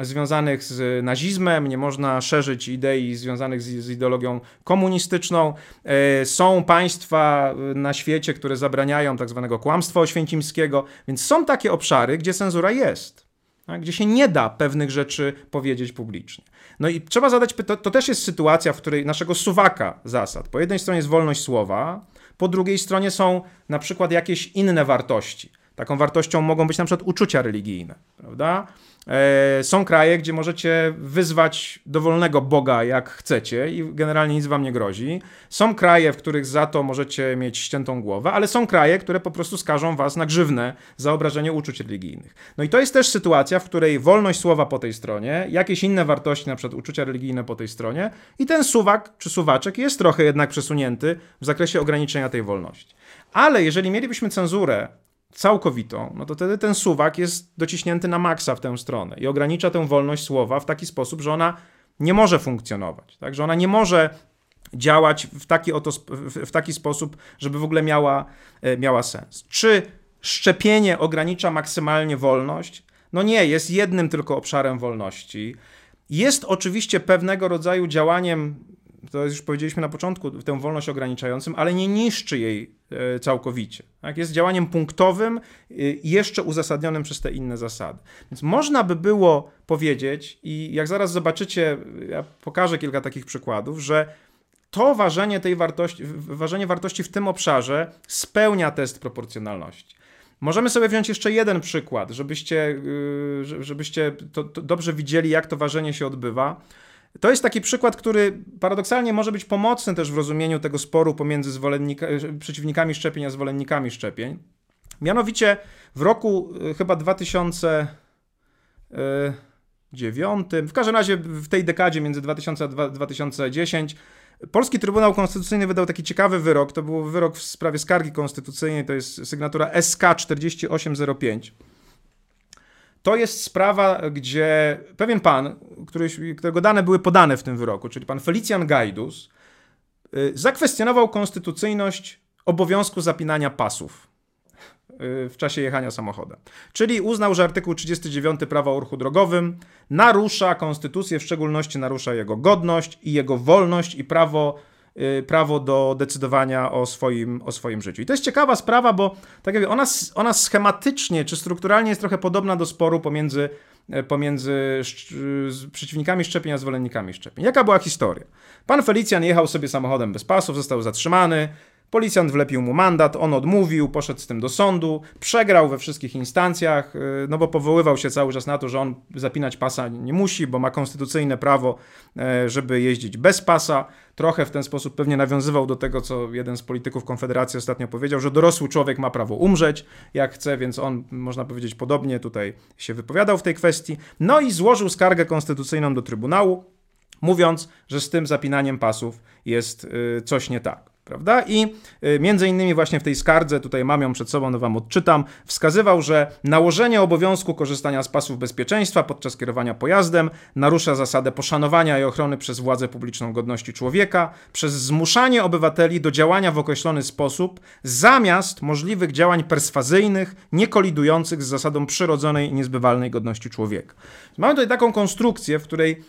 związanych z nazizmem, nie można szerzyć idei związanych z, z ideologią komunistyczną. E, są państwa na świecie, które zabraniają tak zwanego kłamstwa oświęcimskiego, więc są takie obszary, gdzie cenzura jest? Gdzie się nie da pewnych rzeczy powiedzieć publicznie. No i trzeba zadać pytanie, to też jest sytuacja, w której naszego suwaka zasad. Po jednej stronie jest wolność słowa, po drugiej stronie są na przykład jakieś inne wartości. Taką wartością mogą być na przykład uczucia religijne, prawda? E, są kraje, gdzie możecie wyzwać dowolnego Boga jak chcecie i generalnie nic wam nie grozi. Są kraje, w których za to możecie mieć ściętą głowę, ale są kraje, które po prostu skażą was na grzywne za obrażenie uczuć religijnych. No i to jest też sytuacja, w której wolność słowa po tej stronie, jakieś inne wartości, na przykład uczucia religijne po tej stronie i ten suwak czy suwaczek jest trochę jednak przesunięty w zakresie ograniczenia tej wolności. Ale jeżeli mielibyśmy cenzurę całkowitą, no to wtedy ten suwak jest dociśnięty na maksa w tę stronę i ogranicza tę wolność słowa w taki sposób, że ona nie może funkcjonować, tak? że ona nie może działać w taki, oto, w taki sposób, żeby w ogóle miała, e, miała sens. Czy szczepienie ogranicza maksymalnie wolność? No nie, jest jednym tylko obszarem wolności. Jest oczywiście pewnego rodzaju działaniem to już powiedzieliśmy na początku, tę wolność ograniczającym, ale nie niszczy jej e, całkowicie. Tak? Jest działaniem punktowym, e, jeszcze uzasadnionym przez te inne zasady. Więc można by było powiedzieć, i jak zaraz zobaczycie, ja pokażę kilka takich przykładów, że to ważenie tej wartości, ważenie wartości w tym obszarze spełnia test proporcjonalności. Możemy sobie wziąć jeszcze jeden przykład, żebyście, e, żebyście to, to dobrze widzieli, jak to ważenie się odbywa. To jest taki przykład, który paradoksalnie może być pomocny też w rozumieniu tego sporu pomiędzy przeciwnikami szczepień a zwolennikami szczepień. Mianowicie w roku e, chyba 2009, e, w każdym razie w tej dekadzie między 2000 a 2010, Polski Trybunał Konstytucyjny wydał taki ciekawy wyrok. To był wyrok w sprawie skargi konstytucyjnej, to jest sygnatura SK 4805. To jest sprawa, gdzie pewien pan, który, którego dane były podane w tym wyroku, czyli pan Felicjan Gajdus, y, zakwestionował konstytucyjność obowiązku zapinania pasów w czasie jechania samochodem. Czyli uznał, że artykuł 39 prawa o ruchu drogowym narusza konstytucję, w szczególności narusza jego godność i jego wolność i prawo Y, prawo do decydowania o swoim, o swoim życiu. I to jest ciekawa sprawa, bo tak jakby ona, ona schematycznie czy strukturalnie jest trochę podobna do sporu pomiędzy, e, pomiędzy przeciwnikami szczepień a zwolennikami szczepień. Jaka była historia? Pan Felicjan jechał sobie samochodem bez pasów, został zatrzymany, Policjant wlepił mu mandat, on odmówił, poszedł z tym do sądu, przegrał we wszystkich instancjach, y, no bo powoływał się cały czas na to, że on zapinać pasa nie musi, bo ma konstytucyjne prawo, e, żeby jeździć bez pasa. Trochę w ten sposób pewnie nawiązywał do tego, co jeden z polityków Konfederacji ostatnio powiedział, że dorosły człowiek ma prawo umrzeć, jak chce, więc on, można powiedzieć, podobnie tutaj się wypowiadał w tej kwestii. No i złożył skargę konstytucyjną do Trybunału, mówiąc, że z tym zapinaniem pasów jest y, coś nie tak prawda? I y, między innymi właśnie w tej skardze, tutaj mam ją przed sobą, no wam odczytam, wskazywał, że nałożenie obowiązku korzystania z pasów bezpieczeństwa podczas kierowania pojazdem narusza zasadę poszanowania i ochrony przez władzę publiczną godności człowieka, przez zmuszanie obywateli do działania w określony sposób, zamiast możliwych działań perswazyjnych, niekolidujących z zasadą przyrodzonej i niezbywalnej godności człowieka. Mamy tutaj taką konstrukcję, w której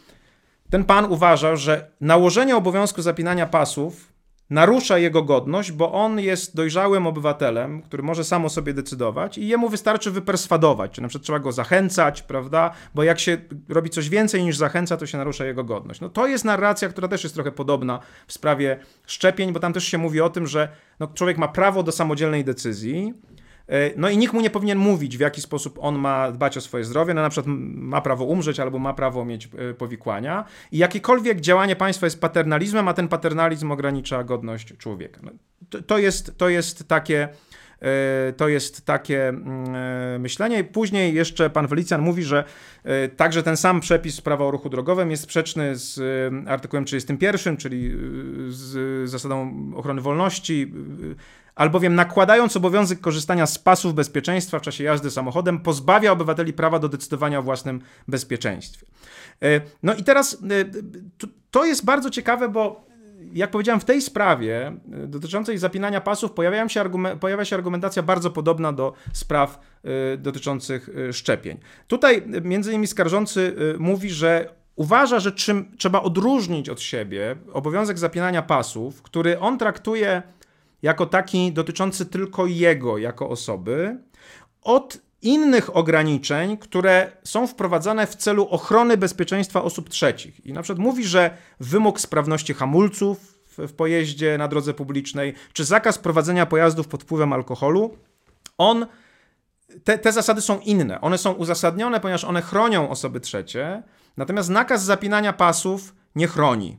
ten pan uważał, że nałożenie obowiązku zapinania pasów narusza jego godność, bo on jest dojrzałym obywatelem, który może sam o sobie decydować i jemu wystarczy wyperswadować, czy na przykład trzeba go zachęcać, prawda? Bo jak się robi coś więcej niż zachęca, to się narusza jego godność. No to jest narracja, która też jest trochę podobna w sprawie szczepień, bo tam też się mówi o tym, że no, człowiek ma prawo do samodzielnej decyzji, no i nikt mu nie powinien mówić, w jaki sposób on ma dbać o swoje zdrowie. No na przykład ma prawo umrzeć albo ma prawo mieć e, powikłania. I jakiekolwiek działanie państwa jest paternalizmem, a ten paternalizm ogranicza godność człowieka. No, to, to, jest, to jest takie. E, to jest takie mm, myślenie. Później jeszcze pan Felicjan mówi, że także ten sam przepis prawa o ruchu drogowym jest sprzeczny z artykułem 31, czyli z zasadą ochrony wolności, albowiem nakładając obowiązek korzystania z pasów bezpieczeństwa w czasie jazdy samochodem, pozbawia obywateli prawa do decydowania o własnym bezpieczeństwie. E, no i teraz e, to jest bardzo ciekawe, bo jak powiedziałem, w tej sprawie e, dotyczącej zapinania pasów się, pojawia się argumentacja bardzo podobna do spraw dotyczących szczepień. Tutaj między innymi skarżący mówi, że uważa, że czym trzeba odróżnić od siebie obowiązek zapinania pasów, który on traktuje jako taki dotyczący tylko jego jako osoby, od innych ograniczeń, które są wprowadzane w celu ochrony bezpieczeństwa osób trzecich. I na przykład mówi, że wymóg sprawności hamulców w, pojeździe na drodze publicznej, czy zakaz prowadzenia pojazdów pod wpływem alkoholu, on te, te, zasady są inne. One są uzasadnione, ponieważ one chronią osoby trzecie, natomiast nakaz zapinania pasów nie chroni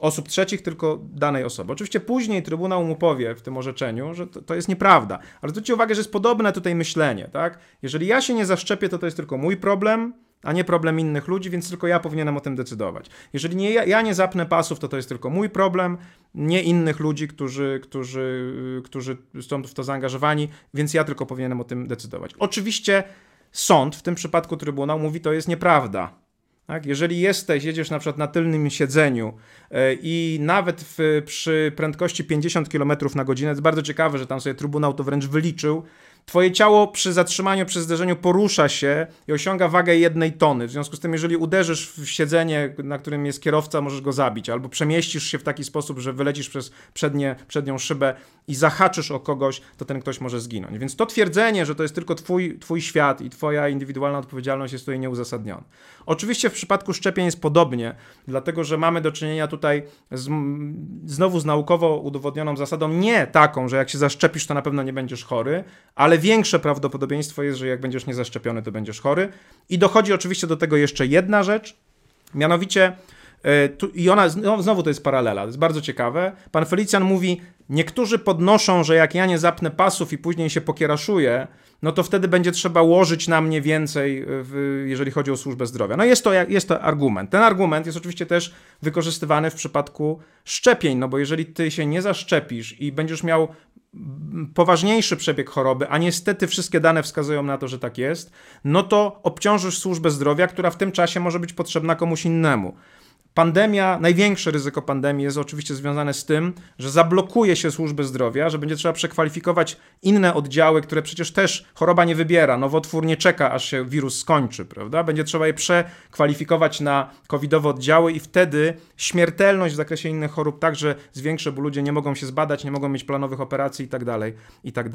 osób trzecich, tylko danej osoby. Oczywiście później Trybunał mu powie w tym orzeczeniu, że to, to, jest nieprawda, ale zwróćcie uwagę, że jest podobne tutaj myślenie, tak? Jeżeli ja się nie zaszczepię, to to jest tylko mój problem, a nie problem innych ludzi, więc tylko ja powinienem o tym decydować. Jeżeli nie, ja, ja nie zapnę pasów, to to jest tylko mój problem, nie innych ludzi, którzy, którzy, którzy są w to zaangażowani, więc ja tylko powinienem o tym decydować. Oczywiście sąd, w tym przypadku Trybunał, mówi, to jest nieprawda. Tak? Jeżeli jesteś, jedziesz na przykład na tylnym siedzeniu e, i nawet w, przy prędkości 50 km na godzinę, to jest bardzo ciekawe, że tam sobie Trybunał to wręcz wyliczył, Twoje ciało przy zatrzymaniu, przy zderzeniu porusza się i osiąga wagę jednej tony. W związku z tym, jeżeli uderzysz w siedzenie, na którym jest kierowca, możesz go zabić, albo przemieścisz się w taki sposób, że wylecisz przez przednie, przednią szybę i zahaczysz o kogoś, to ten ktoś może zginąć. Więc to twierdzenie, że to jest tylko twój, twój świat i twoja indywidualna odpowiedzialność jest tutaj nieuzasadnione. Oczywiście w przypadku szczepień jest podobnie, dlatego że mamy do czynienia tutaj z, znowu z naukowo udowodnioną zasadą nie taką, że jak się zaszczepisz, to na pewno nie będziesz chory, ale większe prawdopodobieństwo jest, że jak będziesz niezaszczepiony, to będziesz chory. I dochodzi oczywiście do tego jeszcze jedna rzecz, mianowicie e, tu, I ona, no, znowu to jest paralela, to jest bardzo ciekawe. Pan Felicjan mówi, niektórzy podnoszą, że jak ja nie zapnę pasów i później się pokieraszuję, no to wtedy będzie trzeba łożyć na mnie więcej, w, jeżeli chodzi o służbę zdrowia. No jest to, jest to argument. Ten argument jest oczywiście też wykorzystywany w przypadku szczepień, no bo jeżeli ty się nie zaszczepisz i będziesz miał poważniejszy przebieg choroby, a niestety wszystkie dane wskazują na to, że tak jest, no to obciążysz służbę zdrowia, która w tym czasie może być potrzebna komuś innemu. Pandemia, największe ryzyko pandemii jest oczywiście związane z tym, że zablokuje się służby zdrowia, że będzie trzeba przekwalifikować inne oddziały, które przecież też choroba nie wybiera. Nowotwór nie czeka, aż się wirus skończy, prawda? Będzie trzeba je przekwalifikować na covidowe oddziały i wtedy śmiertelność w zakresie innych chorób także zwiększy, bo ludzie nie mogą się zbadać, nie mogą mieć planowych operacji i tak dalej, i tak.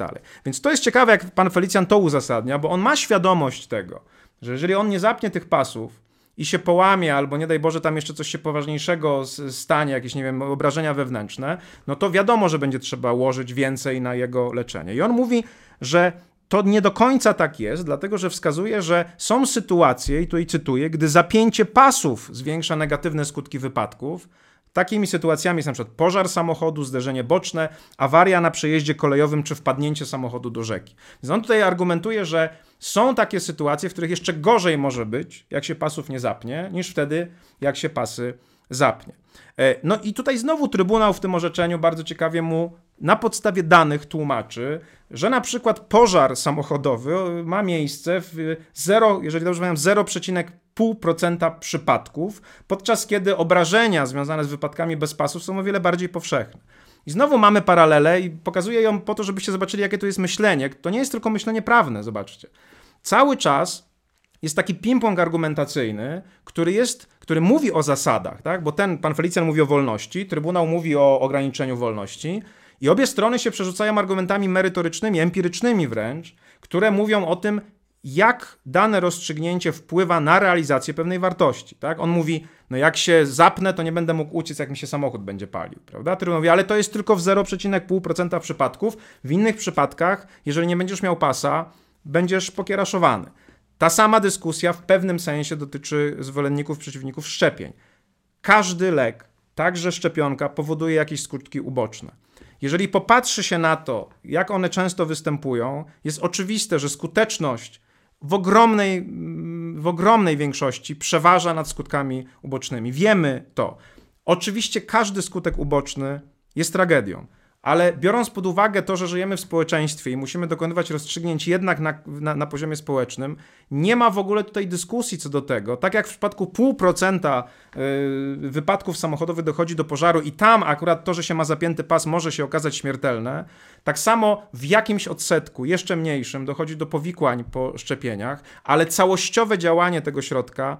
Więc to jest ciekawe, jak pan Felicjan to uzasadnia, bo on ma świadomość tego, że jeżeli on nie zapnie tych pasów, i się połamie, albo nie daj Boże, tam jeszcze coś się poważniejszego stanie, jakieś, nie wiem, obrażenia wewnętrzne, no to wiadomo, że będzie trzeba łożyć więcej na jego leczenie. I on mówi, że to nie do końca tak jest, dlatego że wskazuje, że są sytuacje, i tu i cytuję, gdy zapięcie pasów zwiększa negatywne skutki wypadków, Takimi sytuacjami jest przykład pożar samochodu, zderzenie boczne, awaria na przejeździe kolejowym czy wpadnięcie samochodu do rzeki. Więc on tutaj argumentuje, że są takie sytuacje, w których jeszcze gorzej może być, jak się pasów nie zapnie, niż wtedy, jak się pasy zapnie. E, no i tutaj znowu Trybunał w tym orzeczeniu bardzo ciekawie mu na podstawie danych tłumaczy, że na przykład pożar samochodowy ma miejsce w 0, jeżeli dobrze pamiętam, 0,5% przypadków, podczas kiedy obrażenia związane z wypadkami bez pasów są o wiele bardziej powszechne. I znowu mamy paralelę i pokazuję ją po to, żebyście zobaczyli, jakie to jest myślenie. To nie jest tylko myślenie prawne, zobaczcie. Cały czas jest taki ping-pong argumentacyjny, który jest, który mówi o zasadach, tak? Bo ten, pan Felicjan mówi o wolności, Trybunał mówi o ograniczeniu wolności i obie strony się przerzucają argumentami merytorycznymi, empirycznymi wręcz, które mówią o tym, jak dane rozstrzygnięcie wpływa na realizację pewnej wartości. Tak? On mówi, no jak się zapnę, to nie będę mógł uciec, jak mi się samochód będzie palił. Prawda? Trybunał mówi, ale to jest tylko w 0,5% przypadków. W innych przypadkach, jeżeli nie będziesz miał pasa, będziesz pokieraszowany. Ta sama dyskusja w pewnym sensie dotyczy zwolenników, przeciwników szczepień. Każdy lek, także szczepionka, powoduje jakieś skutki uboczne. Jeżeli popatrzy się na to, jak one często występują, jest oczywiste, że skuteczność w ogromnej, w ogromnej większości przeważa nad skutkami ubocznymi. Wiemy to. Oczywiście każdy skutek uboczny jest tragedią. Ale biorąc pod uwagę to, że żyjemy w społeczeństwie i musimy dokonywać rozstrzygnięć jednak na, na, na, poziomie społecznym, nie ma w ogóle tutaj dyskusji co do tego. Tak jak w przypadku pół procenta y, wypadków samochodowych dochodzi do pożaru i tam akurat to, że się ma zapięty pas może się okazać śmiertelne, tak samo w jakimś odsetku, jeszcze mniejszym, dochodzi do powikłań po szczepieniach, ale całościowe działanie tego środka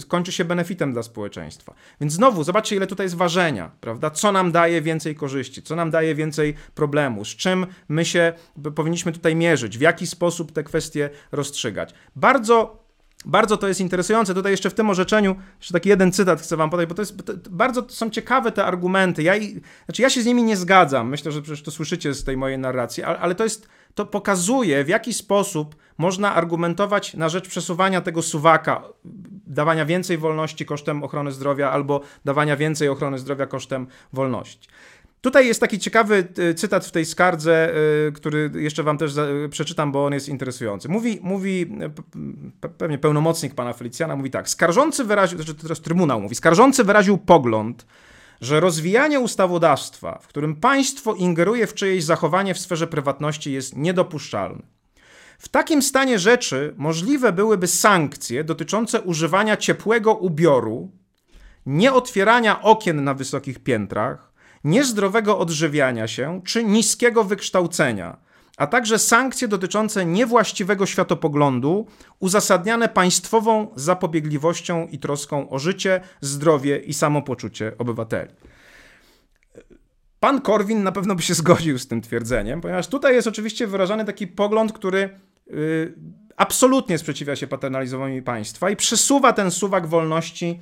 skończy się benefitem dla społeczeństwa. Więc znowu, zobaczcie, ile tutaj jest ważenia, prawda? Co nam daje więcej korzyści, co nam daje więcej problemu, z czym my się powinniśmy tutaj mierzyć, w jaki sposób te kwestie rozstrzygać. Bardzo bardzo to jest interesujące. Tutaj jeszcze w tym orzeczeniu, jeszcze taki jeden cytat chcę wam podać, bo to jest to, bardzo to są ciekawe te argumenty. Ja, znaczy ja się z nimi nie zgadzam. Myślę, że przecież to słyszycie z tej mojej narracji, ale, ale to jest to pokazuje, w jaki sposób można argumentować na rzecz przesuwania tego suwaka, dawania więcej wolności kosztem ochrony zdrowia albo dawania więcej ochrony zdrowia kosztem wolności. Tutaj jest taki ciekawy y, cytat w tej skardze, y, który jeszcze wam też przeczytam, bo on jest interesujący. Mówi, mówi pewnie pełnomocnik pana Felicjana, mówi tak, skarżący wyraził, znaczy teraz Trybunał mówi, skarżący wyraził pogląd, że rozwijanie ustawodawstwa, w którym państwo ingeruje w czyjeś zachowanie w sferze prywatności jest niedopuszczalne. W takim stanie rzeczy możliwe byłyby sankcje dotyczące używania ciepłego ubioru, nieotwierania okien na wysokich piętrach, niezdrowego odżywiania się czy niskiego wykształcenia, a także sankcje dotyczące niewłaściwego światopoglądu, uzasadniane państwową zapobiegliwością i troską o życie, zdrowie i samopoczucie obywateli. Pan Korwin na pewno by się zgodził z tym twierdzeniem, ponieważ tutaj jest oczywiście wyrażany taki pogląd, który yy, absolutnie sprzeciwia się paternalizowaniu państwa i przesuwa ten suwak wolności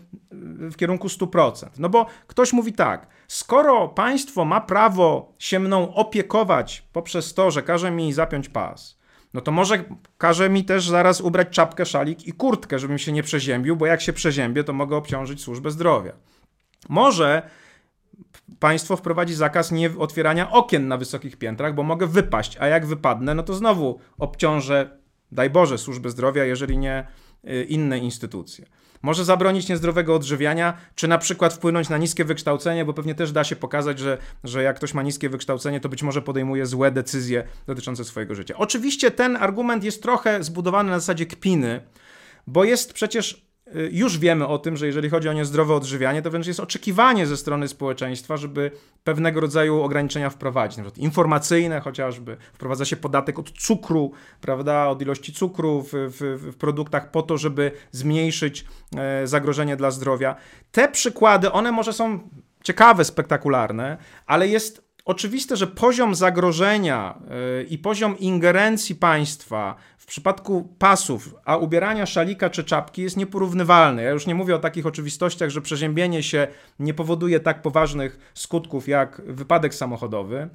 y, w kierunku 100%. No bo ktoś mówi tak, skoro państwo ma prawo się mną opiekować poprzez to, że każe mi zapiąć pas, no to może każe mi też zaraz ubrać czapkę, szalik i kurtkę, żebym się nie przeziębił, bo jak się przeziębię, to mogę obciążyć służbę zdrowia. Może państwo wprowadzi zakaz nie otwierania okien na wysokich piętrach, bo mogę wypaść, a jak wypadnę, no to znowu obciążę daj Boże, służby zdrowia, jeżeli nie y, inne instytucje. Może zabronić niezdrowego odżywiania, czy na przykład wpłynąć na niskie wykształcenie, bo pewnie też da się pokazać, że, że jak ktoś ma niskie wykształcenie, to być może podejmuje złe decyzje dotyczące swojego życia. Oczywiście ten argument jest trochę zbudowany na zasadzie kpiny, bo jest przecież już wiemy o tym, że jeżeli chodzi o niezdrowe odżywianie, to wręcz jest oczekiwanie ze strony społeczeństwa, żeby pewnego rodzaju ograniczenia wprowadzić, na przykład informacyjne chociażby, wprowadza się podatek od cukru, prawda, od ilości cukru w, w, w produktach po to, żeby zmniejszyć e, zagrożenie dla zdrowia. Te przykłady, one może są ciekawe, spektakularne, ale jest oczywiste, że poziom zagrożenia y, i poziom ingerencji państwa w przypadku pasów, a ubierania szalika czy czapki jest nieporównywalny. Ja już nie mówię o takich oczywistościach, że przeziębienie się nie powoduje tak poważnych skutków jak wypadek samochodowy,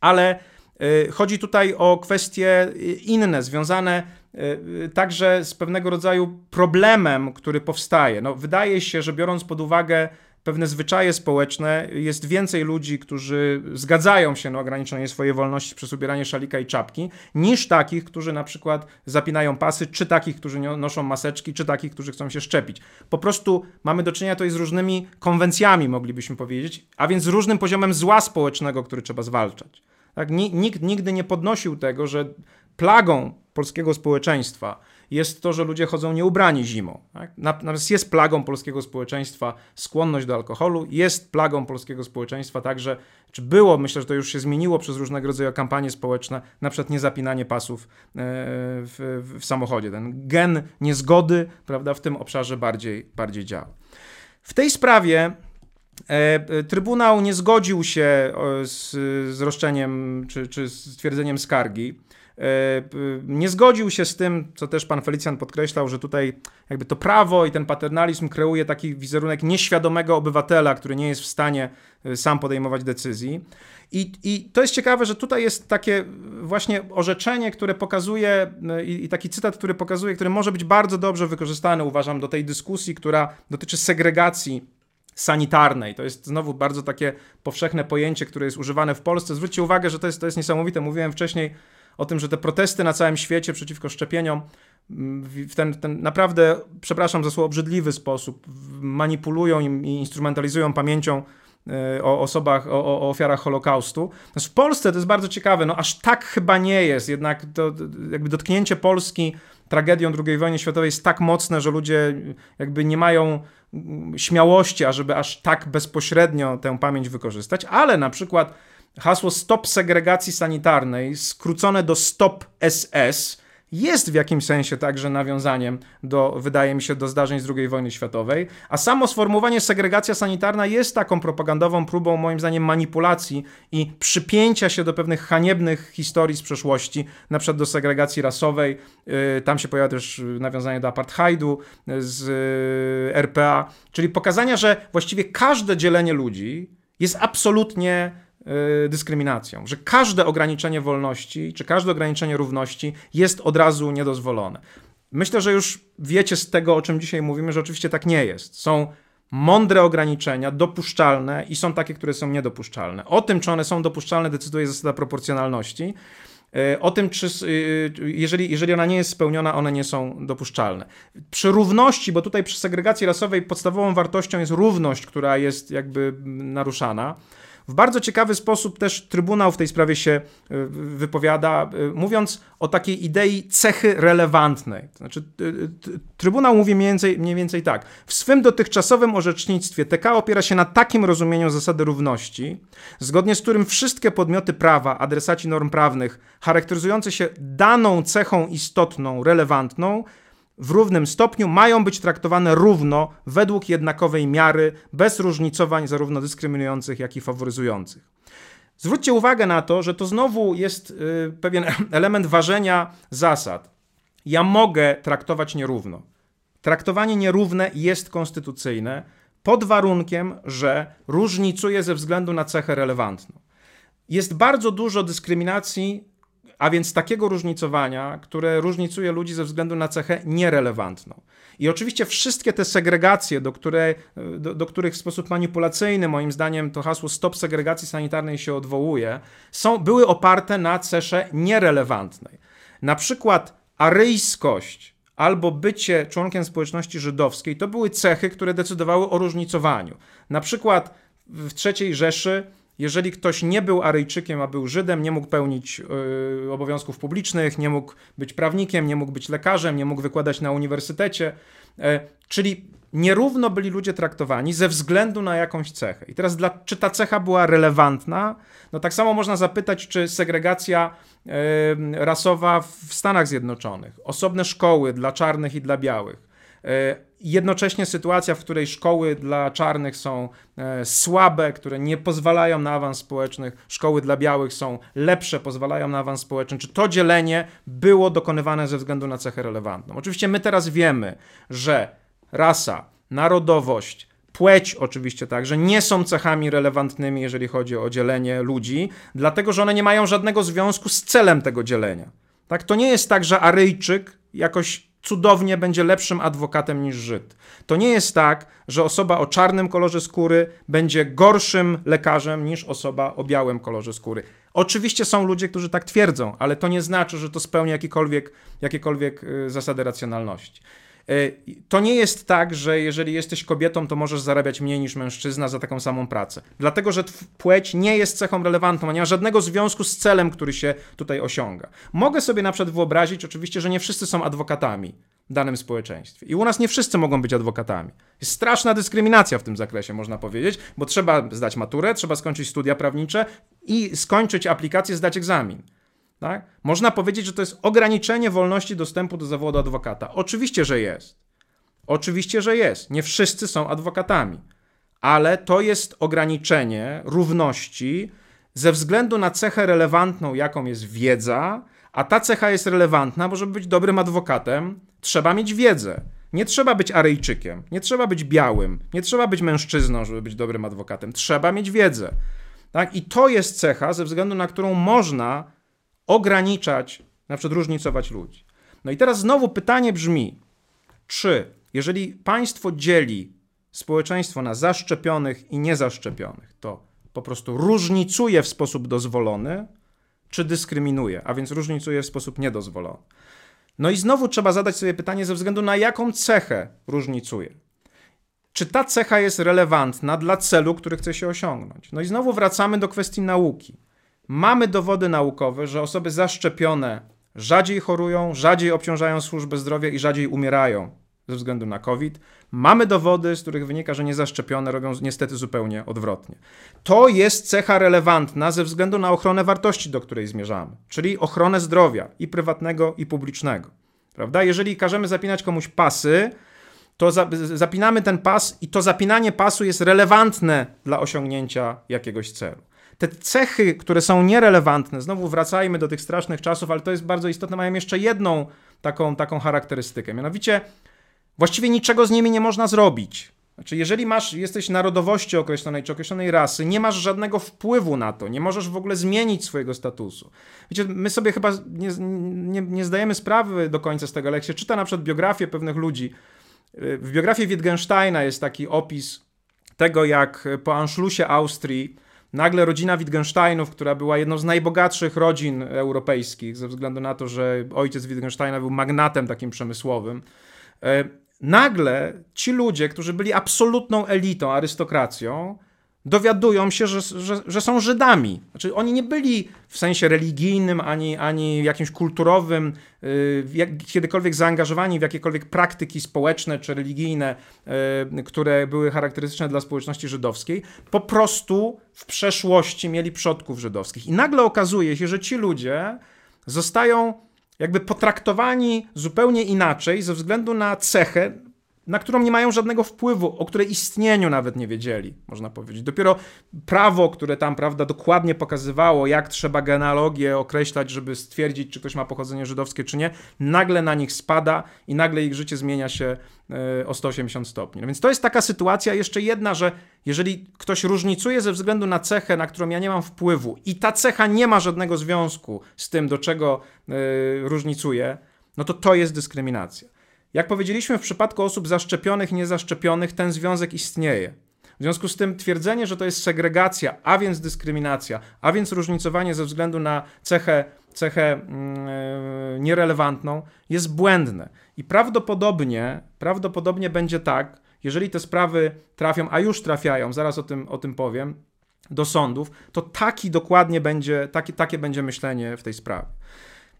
ale y, chodzi tutaj o kwestie inne, związane y, także z pewnego rodzaju problemem, który powstaje. No, wydaje się, że biorąc pod uwagę pewne zwyczaje społeczne, jest więcej ludzi, którzy zgadzają się na ograniczenie swojej wolności przez ubieranie szalika i czapki, niż takich, którzy na przykład zapinają pasy, czy takich, którzy noszą maseczki, czy takich, którzy chcą się szczepić. Po prostu mamy do czynienia tutaj z różnymi konwencjami, moglibyśmy powiedzieć, a więc z różnym poziomem zła społecznego, który trzeba zwalczać. Tak? Nikt nigdy nie podnosił tego, że plagą polskiego społeczeństwa jest to, że ludzie chodzą nieubrani zimą. Tak? Natomiast jest plagą polskiego społeczeństwa skłonność do alkoholu, jest plagą polskiego społeczeństwa także, czy było, myślę, że to już się zmieniło przez różnego rodzaju kampanie społeczne, na przykład niezapinanie pasów e, w, w samochodzie. Ten gen niezgody prawda, w tym obszarze bardziej, bardziej działa. W tej sprawie e, Trybunał nie zgodził się z, z roszczeniem czy, czy stwierdzeniem skargi. E, nie zgodził się z tym, co też pan Felicjan podkreślał, że tutaj jakby to prawo i ten paternalizm kreuje taki wizerunek nieświadomego obywatela, który nie jest w stanie e, sam podejmować decyzji. I, I to jest ciekawe, że tutaj jest takie właśnie orzeczenie, które pokazuje, e, i, i taki cytat, który pokazuje, który może być bardzo dobrze wykorzystany, uważam, do tej dyskusji, która dotyczy segregacji sanitarnej. To jest znowu bardzo takie powszechne pojęcie, które jest używane w Polsce. Zwróćcie uwagę, że to jest, to jest niesamowite. Mówiłem wcześniej o tym, że te protesty na całym świecie przeciwko szczepieniom mm, w ten, ten naprawdę, przepraszam za słowo, obrzydliwy sposób manipulują i instrumentalizują pamięcią e, o osobach, o, o ofiarach Holokaustu. w Polsce to jest bardzo ciekawe, no aż tak chyba nie jest, jednak to, jakby dotknięcie Polski tragedią II wojny światowej jest tak mocne, że ludzie jakby nie mają mm, śmiałości, ażeby aż tak bezpośrednio tę pamięć wykorzystać, ale na przykład Hasło Stop segregacji sanitarnej, skrócone do Stop SS, jest w jakimś sensie także nawiązaniem do, wydaje mi się, do zdarzeń z II wojny światowej, a samo sformułowanie segregacja sanitarna jest taką propagandową próbą, moim zdaniem, manipulacji i przypięcia się do pewnych haniebnych historii z przeszłości, na przykład do segregacji rasowej. Y, tam się pojawia też nawiązanie do apartheidu z y, RPA, czyli pokazania, że właściwie każde dzielenie ludzi jest absolutnie Y, dyskryminacją, że każde ograniczenie wolności czy każde ograniczenie równości jest od razu niedozwolone. Myślę, że już wiecie z tego, o czym dzisiaj mówimy, że oczywiście tak nie jest. Są mądre ograniczenia, dopuszczalne i są takie, które są niedopuszczalne. O tym, czy one są dopuszczalne, decyduje zasada proporcjonalności. Y, o tym, czy y, jeżeli, jeżeli ona nie jest spełniona, one nie są dopuszczalne. Przy równości, bo tutaj przy segregacji rasowej podstawową wartością jest równość, która jest jakby naruszana. W bardzo ciekawy sposób też Trybunał w tej sprawie się y, wypowiada, y, mówiąc o takiej idei cechy relevantnej. Znaczy, y, Trybunał mówi mniej więcej, mniej więcej tak. W swym dotychczasowym orzecznictwie TK opiera się na takim rozumieniu zasady równości, zgodnie z którym wszystkie podmioty prawa, adresaci norm prawnych, charakteryzujące się daną cechą istotną, relevantną, w równym stopniu mają być traktowane równo, według jednakowej miary, bez różnicowań zarówno dyskryminujących, jak i faworyzujących. Zwróćcie uwagę na to, że to znowu jest y, pewien element ważenia zasad. Ja mogę traktować nierówno. Traktowanie nierówne jest konstytucyjne pod warunkiem, że różnicuje ze względu na cechę relevantną. Jest bardzo dużo dyskryminacji a więc takiego różnicowania, które różnicuje ludzi ze względu na cechę nierelewantną. I oczywiście wszystkie te segregacje, do, które, do, do, których w sposób manipulacyjny, moim zdaniem, to hasło stop segregacji sanitarnej się odwołuje, są, były oparte na cesze nierelewantnej. Na przykład aryjskość albo bycie członkiem społeczności żydowskiej to były cechy, które decydowały o różnicowaniu. Na przykład w III Rzeszy jeżeli ktoś nie był Aryjczykiem, a był Żydem, nie mógł pełnić y, obowiązków publicznych, nie mógł być prawnikiem, nie mógł być lekarzem, nie mógł wykładać na uniwersytecie. Y, czyli nierówno byli ludzie traktowani ze względu na jakąś cechę. I teraz, dla, czy ta cecha była relevantna? No tak samo można zapytać, czy segregacja y, rasowa w Stanach Zjednoczonych, osobne szkoły dla czarnych i dla białych jednocześnie sytuacja, w której szkoły dla czarnych są e, słabe, które nie pozwalają na awans społeczny, szkoły dla białych są lepsze, pozwalają na awans społeczny, czy to dzielenie było dokonywane ze względu na cechę relevantną. Oczywiście my teraz wiemy, że rasa, narodowość, płeć oczywiście także nie są cechami relevantnymi, jeżeli chodzi o dzielenie ludzi, dlatego że one nie mają żadnego związku z celem tego dzielenia. Tak, to nie jest tak, że Aryjczyk jakoś cudownie będzie lepszym adwokatem niż Żyd. To nie jest tak, że osoba o czarnym kolorze skóry będzie gorszym lekarzem niż osoba o białym kolorze skóry. Oczywiście są ludzie, którzy tak twierdzą, ale to nie znaczy, że to spełnia jakiekolwiek, jakiekolwiek y, zasady racjonalności. E, to nie jest tak, że jeżeli jesteś kobietą, to możesz zarabiać mniej niż mężczyzna za taką samą pracę. Dlatego, że płeć nie jest cechą relevantną, nie ma żadnego związku z celem, który się tutaj osiąga. Mogę sobie na przykład wyobrazić, oczywiście, że nie wszyscy są adwokatami w danym społeczeństwie. I u nas nie wszyscy mogą być adwokatami. Jest straszna dyskryminacja w tym zakresie, można powiedzieć, bo trzeba zdać maturę, trzeba skończyć studia prawnicze i skończyć aplikację, zdać egzamin. Tak? Można powiedzieć, że to jest ograniczenie wolności dostępu do zawodu adwokata. Oczywiście, że jest. Oczywiście, że jest. Nie wszyscy są adwokatami, ale to jest ograniczenie równości ze względu na cechę relevantną, jaką jest wiedza, a ta cecha jest relevantna, bo żeby być dobrym adwokatem, trzeba mieć wiedzę. Nie trzeba być Aryjczykiem, nie trzeba być białym, nie trzeba być mężczyzną, żeby być dobrym adwokatem. Trzeba mieć wiedzę. Tak? I to jest cecha, ze względu na którą można ograniczać, na przykład różnicować ludzi. No i teraz znowu pytanie brzmi, czy jeżeli państwo dzieli społeczeństwo na zaszczepionych i niezaszczepionych, to po prostu różnicuje w sposób dozwolony, czy dyskryminuje, a więc różnicuje w sposób niedozwolony. No i znowu trzeba zadać sobie pytanie ze względu na jaką cechę różnicuje. Czy ta cecha jest relevantna dla celu, który chce się osiągnąć? No i znowu wracamy do kwestii nauki. Mamy dowody naukowe, że osoby zaszczepione rzadziej chorują, rzadziej obciążają służbę zdrowia i rzadziej umierają ze względu na COVID. Mamy dowody, z których wynika, że niezaszczepione robią niestety zupełnie odwrotnie. To jest cecha relevantna ze względu na ochronę wartości, do której zmierzamy, czyli ochronę zdrowia i prywatnego, i publicznego. Prawda? Jeżeli każemy zapinać komuś pasy, to zapinamy ten pas i to zapinanie pasu jest relevantne dla osiągnięcia jakiegoś celu te cechy, które są nierelewantne, znowu wracajmy do tych strasznych czasów, ale to jest bardzo istotne, mają jeszcze jedną taką, taką charakterystykę. Mianowicie, właściwie niczego z nimi nie można zrobić. Znaczy, jeżeli masz, jesteś narodowości określonej czy określonej rasy, nie masz żadnego wpływu na to, nie możesz w ogóle zmienić swojego statusu. Wiecie, my sobie chyba nie, nie, nie zdajemy sprawy do końca z tego, ale jak się czyta na przykład biografię pewnych ludzi, w biografii Wittgensteina jest taki opis tego, jak po Anschlussie Austrii Nagle rodzina Wittgensteinów, która była jedną z najbogatszych rodzin europejskich, ze względu na to, że ojciec Wittgensteina był magnatem takim przemysłowym, e, nagle ci ludzie, którzy byli absolutną elitą, arystokracją, dowiadują się, że, że, że, są Żydami. Znaczy, oni nie byli w sensie religijnym ani, ani jakimś kulturowym, yy, jak, kiedykolwiek zaangażowani w jakiekolwiek praktyki społeczne czy religijne, yy, które były charakterystyczne dla społeczności żydowskiej. Po prostu w przeszłości mieli przodków żydowskich. I nagle okazuje się, że ci ludzie zostają jakby potraktowani zupełnie inaczej ze względu na cechę, na którą nie mają żadnego wpływu, o której istnieniu nawet nie wiedzieli, można powiedzieć. Dopiero prawo, które tam, prawda, dokładnie pokazywało, jak trzeba genealogię określać, żeby stwierdzić, czy ktoś ma pochodzenie żydowskie, czy nie, nagle na nich spada i nagle ich życie zmienia się e, o 180 stopni. No więc to jest taka sytuacja, jeszcze jedna, że jeżeli ktoś różnicuje ze względu na cechę, na którą ja nie mam wpływu i ta cecha nie ma żadnego związku z tym, do czego yy, różnicuje, no to to jest dyskryminacja. Jak powiedzieliśmy, w przypadku osób zaszczepionych niezaszczepionych ten związek istnieje. W związku z tym twierdzenie, że to jest segregacja, a więc dyskryminacja, a więc różnicowanie ze względu na cechę, cechę yy, nierelewantną, jest błędne. I prawdopodobnie, prawdopodobnie będzie tak, jeżeli te sprawy trafią, a już trafiają, zaraz o tym, o tym powiem, do sądów, to taki dokładnie będzie, taki, takie będzie myślenie w tej sprawie.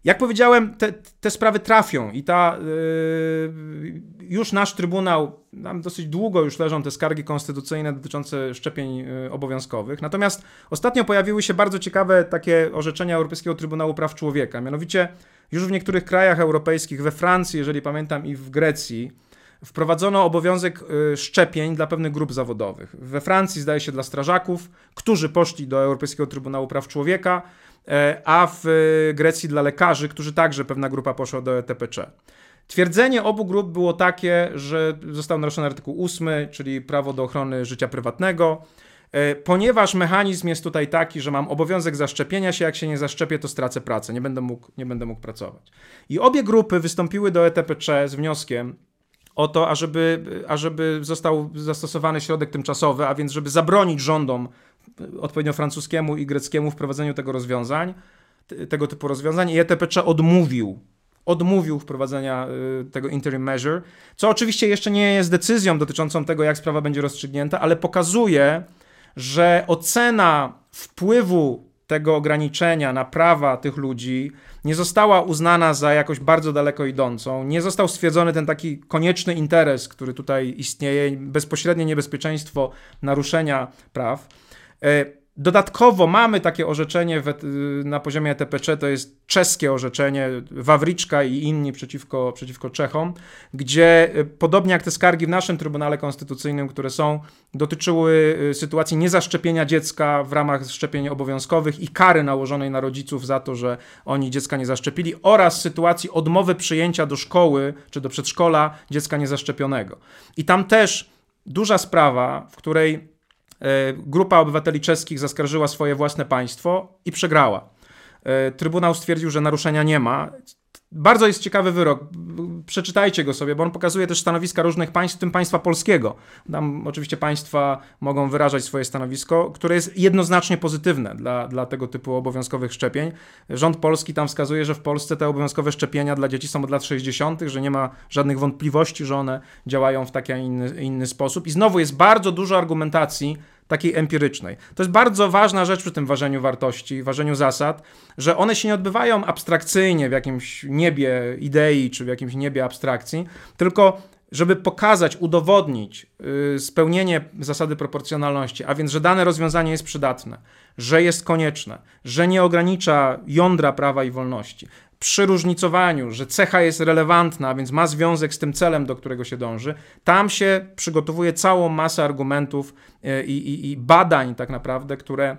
Jak powiedziałem, te, te sprawy trafią i ta yy, już nasz Trybunał, nam dosyć długo już leżą te skargi konstytucyjne dotyczące szczepień yy, obowiązkowych. Natomiast ostatnio pojawiły się bardzo ciekawe takie orzeczenia Europejskiego Trybunału Praw Człowieka. Mianowicie już w niektórych krajach europejskich, we Francji, jeżeli pamiętam, i w Grecji, wprowadzono obowiązek yy, szczepień dla pewnych grup zawodowych. We Francji, zdaje się, dla strażaków, którzy poszli do Europejskiego Trybunału Praw Człowieka a w Grecji dla lekarzy, którzy także pewna grupa poszła do ETPC. Twierdzenie obu grup było takie, że został naruszony artykuł 8, czyli prawo do ochrony życia prywatnego, e, ponieważ mechanizm jest tutaj taki, że mam obowiązek zaszczepienia się, jak się nie zaszczepię, to stracę pracę, nie będę mógł, nie będę mógł pracować. I obie grupy wystąpiły do ETPC z wnioskiem o to, ażeby, ażeby został zastosowany środek tymczasowy, a więc żeby zabronić rządom odpowiednio francuskiemu i greckiemu wprowadzeniu tego rozwiązań, tego typu rozwiązań i ETPC odmówił odmówił wprowadzenia y, tego interim measure, co oczywiście jeszcze nie jest decyzją dotyczącą tego, jak sprawa będzie rozstrzygnięta, ale pokazuje, że ocena wpływu tego ograniczenia na prawa tych ludzi nie została uznana za jakoś bardzo daleko idącą. Nie został stwierdzony ten taki konieczny interes, który tutaj istnieje, bezpośrednie niebezpieczeństwo naruszenia praw. E, dodatkowo mamy takie orzeczenie na poziomie ETPC, to jest czeskie orzeczenie, Wawriczka i inni przeciwko, przeciwko Czechom, gdzie e, podobnie jak te skargi w naszym Trybunale Konstytucyjnym, które są, dotyczyły e, sytuacji niezaszczepienia dziecka w ramach szczepień obowiązkowych i kary nałożonej na rodziców za to, że oni dziecka nie zaszczepili oraz sytuacji odmowy przyjęcia do szkoły czy do przedszkola dziecka niezaszczepionego. I tam też duża sprawa, w której grupa obywateli czeskich zaskarżyła swoje własne państwo i przegrała. E, Trybunał stwierdził, że naruszenia nie ma. Bardzo jest ciekawy wyrok. Przeczytajcie go sobie, bo on pokazuje też stanowiska różnych państw, w tym państwa polskiego. Tam oczywiście państwa mogą wyrażać swoje stanowisko, które jest jednoznacznie pozytywne dla, dla tego typu obowiązkowych szczepień. Rząd polski tam wskazuje, że w Polsce te obowiązkowe szczepienia dla dzieci są od lat 60., że nie ma żadnych wątpliwości, że one działają w taki, a inny, inny sposób. I znowu jest bardzo dużo argumentacji takiej empirycznej. To jest bardzo ważna rzecz przy tym ważeniu wartości, ważeniu zasad, że one się nie odbywają abstrakcyjnie w jakimś niebie idei czy w jakimś niebie abstrakcji, tylko żeby pokazać, udowodnić yy, spełnienie zasady proporcjonalności, a więc, że dane rozwiązanie jest przydatne, że jest konieczne, że nie ogranicza jądra prawa i wolności, przy różnicowaniu, że cecha jest relevantna, a więc ma związek z tym celem, do którego się dąży, tam się przygotowuje całą masę argumentów e, i, i, i badań tak naprawdę, które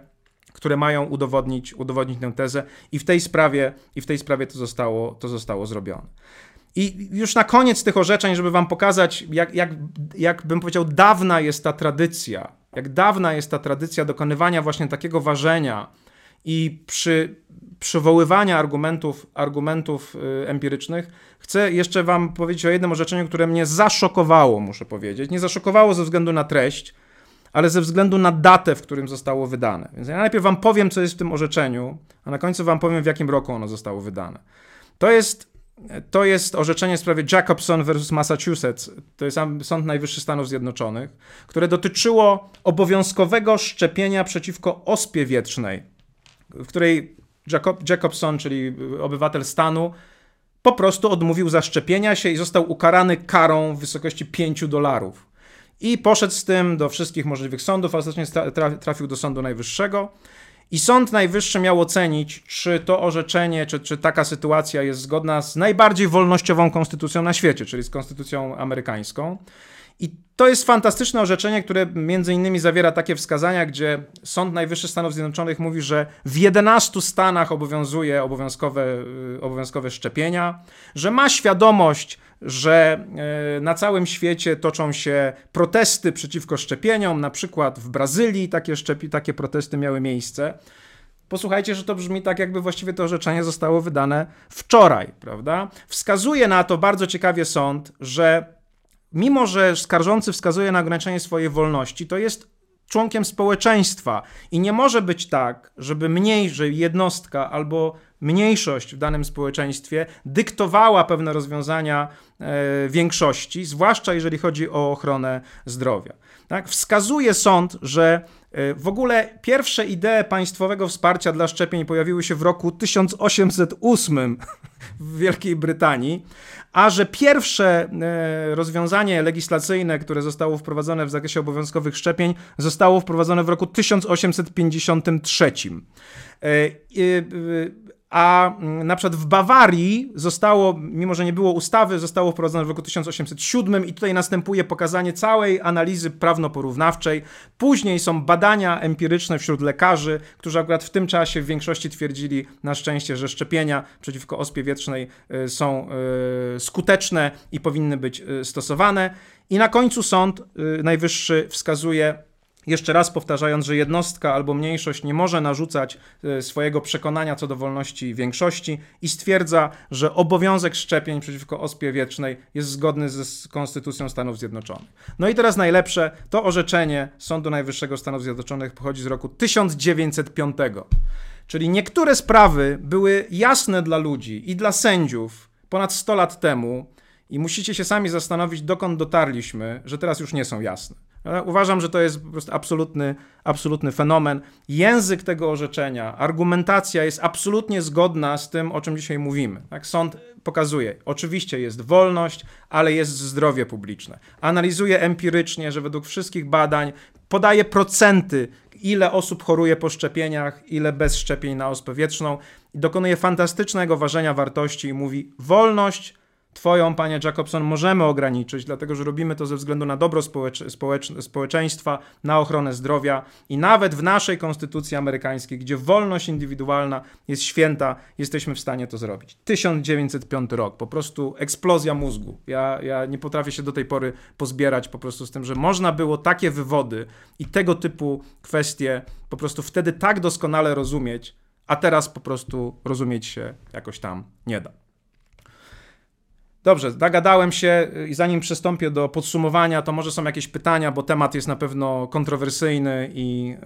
które mają udowodnić, udowodnić tę tezę i w tej sprawie, i w tej sprawie to, zostało, to zostało zrobione. I już na koniec tych orzeczeń, żeby wam pokazać, jak, jak, jak bym powiedział, dawna jest ta tradycja, jak dawna jest ta tradycja dokonywania właśnie takiego ważenia i przy przywoływania argumentów, argumentów y, empirycznych, chcę jeszcze Wam powiedzieć o jednym orzeczeniu, które mnie zaszokowało, muszę powiedzieć. Nie zaszokowało ze względu na treść, ale ze względu na datę, w którym zostało wydane. Więc ja najpierw Wam powiem, co jest w tym orzeczeniu, a na końcu Wam powiem, w jakim roku ono zostało wydane. To jest to jest orzeczenie w sprawie Jacobson versus Massachusetts, to jest Sąd Najwyższy Stanów Zjednoczonych, które dotyczyło obowiązkowego szczepienia przeciwko ospie wietrznej, w której Jacob, Jacobson, czyli obywatel stanu, po prostu odmówił zaszczepienia się i został ukarany karą w wysokości 5 dolarów. I poszedł z tym do wszystkich możliwych sądów, a ostatecznie trafił do Sądu Najwyższego. I Sąd Najwyższy miał ocenić, czy to orzeczenie, czy, czy taka sytuacja jest zgodna z najbardziej wolnościową konstytucją na świecie, czyli z konstytucją amerykańską. I to jest fantastyczne orzeczenie, które między innymi zawiera takie wskazania, gdzie Sąd Najwyższy Stanów Zjednoczonych mówi, że w 11 stanach obowiązuje obowiązkowe, y, obowiązkowe szczepienia, że ma świadomość, że y, na całym świecie toczą się protesty przeciwko szczepieniom, na przykład w Brazylii takie, szczepi, takie protesty miały miejsce. Posłuchajcie, że to brzmi tak, jakby właściwie to orzeczenie zostało wydane wczoraj, prawda? Wskazuje na to bardzo ciekawie sąd, że mimo że skarżący wskazuje na ograniczenie swojej wolności, to jest członkiem społeczeństwa i nie może być tak, żeby mniej, że jednostka albo mniejszość w danym społeczeństwie dyktowała pewne rozwiązania e, większości, zwłaszcza jeżeli chodzi o ochronę zdrowia. Tak? Wskazuje sąd, że e, w ogóle pierwsze idee państwowego wsparcia dla szczepień pojawiły się w roku 1808 w Wielkiej Brytanii, a że pierwsze e, rozwiązanie legislacyjne, które zostało wprowadzone w zakresie obowiązkowych szczepień, zostało wprowadzone w roku 1853. A mm, na przykład w Bawarii zostało, mimo że nie było ustawy, zostało wprowadzone w roku 1807 i tutaj następuje pokazanie całej analizy prawno-porównawczej. Później są badania empiryczne wśród lekarzy, którzy akurat w tym czasie w większości twierdzili na szczęście, że szczepienia przeciwko ospie wietrznej y, są y, skuteczne i powinny być y, stosowane. I na końcu Sąd Najwyższy wskazuje jeszcze raz powtarzając, że jednostka albo mniejszość nie może narzucać e, swojego przekonania co do wolności większości i stwierdza, że obowiązek szczepień przeciwko ospie wiecznej jest zgodny z Konstytucją Stanów Zjednoczonych. No i teraz najlepsze, to orzeczenie Sądu Najwyższego Stanów Zjednoczonych pochodzi z roku 1905. Czyli niektóre sprawy były jasne dla ludzi i dla sędziów ponad 100 lat temu i musicie się sami zastanowić, dokąd dotarliśmy, że teraz już nie są jasne. Uważam, że to jest po prostu absolutny, absolutny fenomen. Język tego orzeczenia, argumentacja jest absolutnie zgodna z tym, o czym dzisiaj mówimy. Tak? Sąd pokazuje, oczywiście jest wolność, ale jest zdrowie publiczne. Analizuje empirycznie, że według wszystkich badań podaje procenty, ile osób choruje po szczepieniach, ile bez szczepień na ospę wietrzną dokonuje fantastycznego ważenia wartości i mówi wolność Twoją, panie Jacobson, możemy ograniczyć, dlatego że robimy to ze względu na dobro społecz społecz społeczeństwa, na ochronę zdrowia i nawet w naszej konstytucji amerykańskiej, gdzie wolność indywidualna jest święta, jesteśmy w stanie to zrobić. 1905 rok, po prostu eksplozja mózgu. Ja, ja nie potrafię się do tej pory pozbierać po prostu z tym, że można było takie wywody i tego typu kwestie po prostu wtedy tak doskonale rozumieć, a teraz po prostu rozumieć się jakoś tam nie da. Dobrze, nagadałem się i zanim przystąpię do podsumowania, to może są jakieś pytania, bo temat jest na pewno kontrowersyjny i,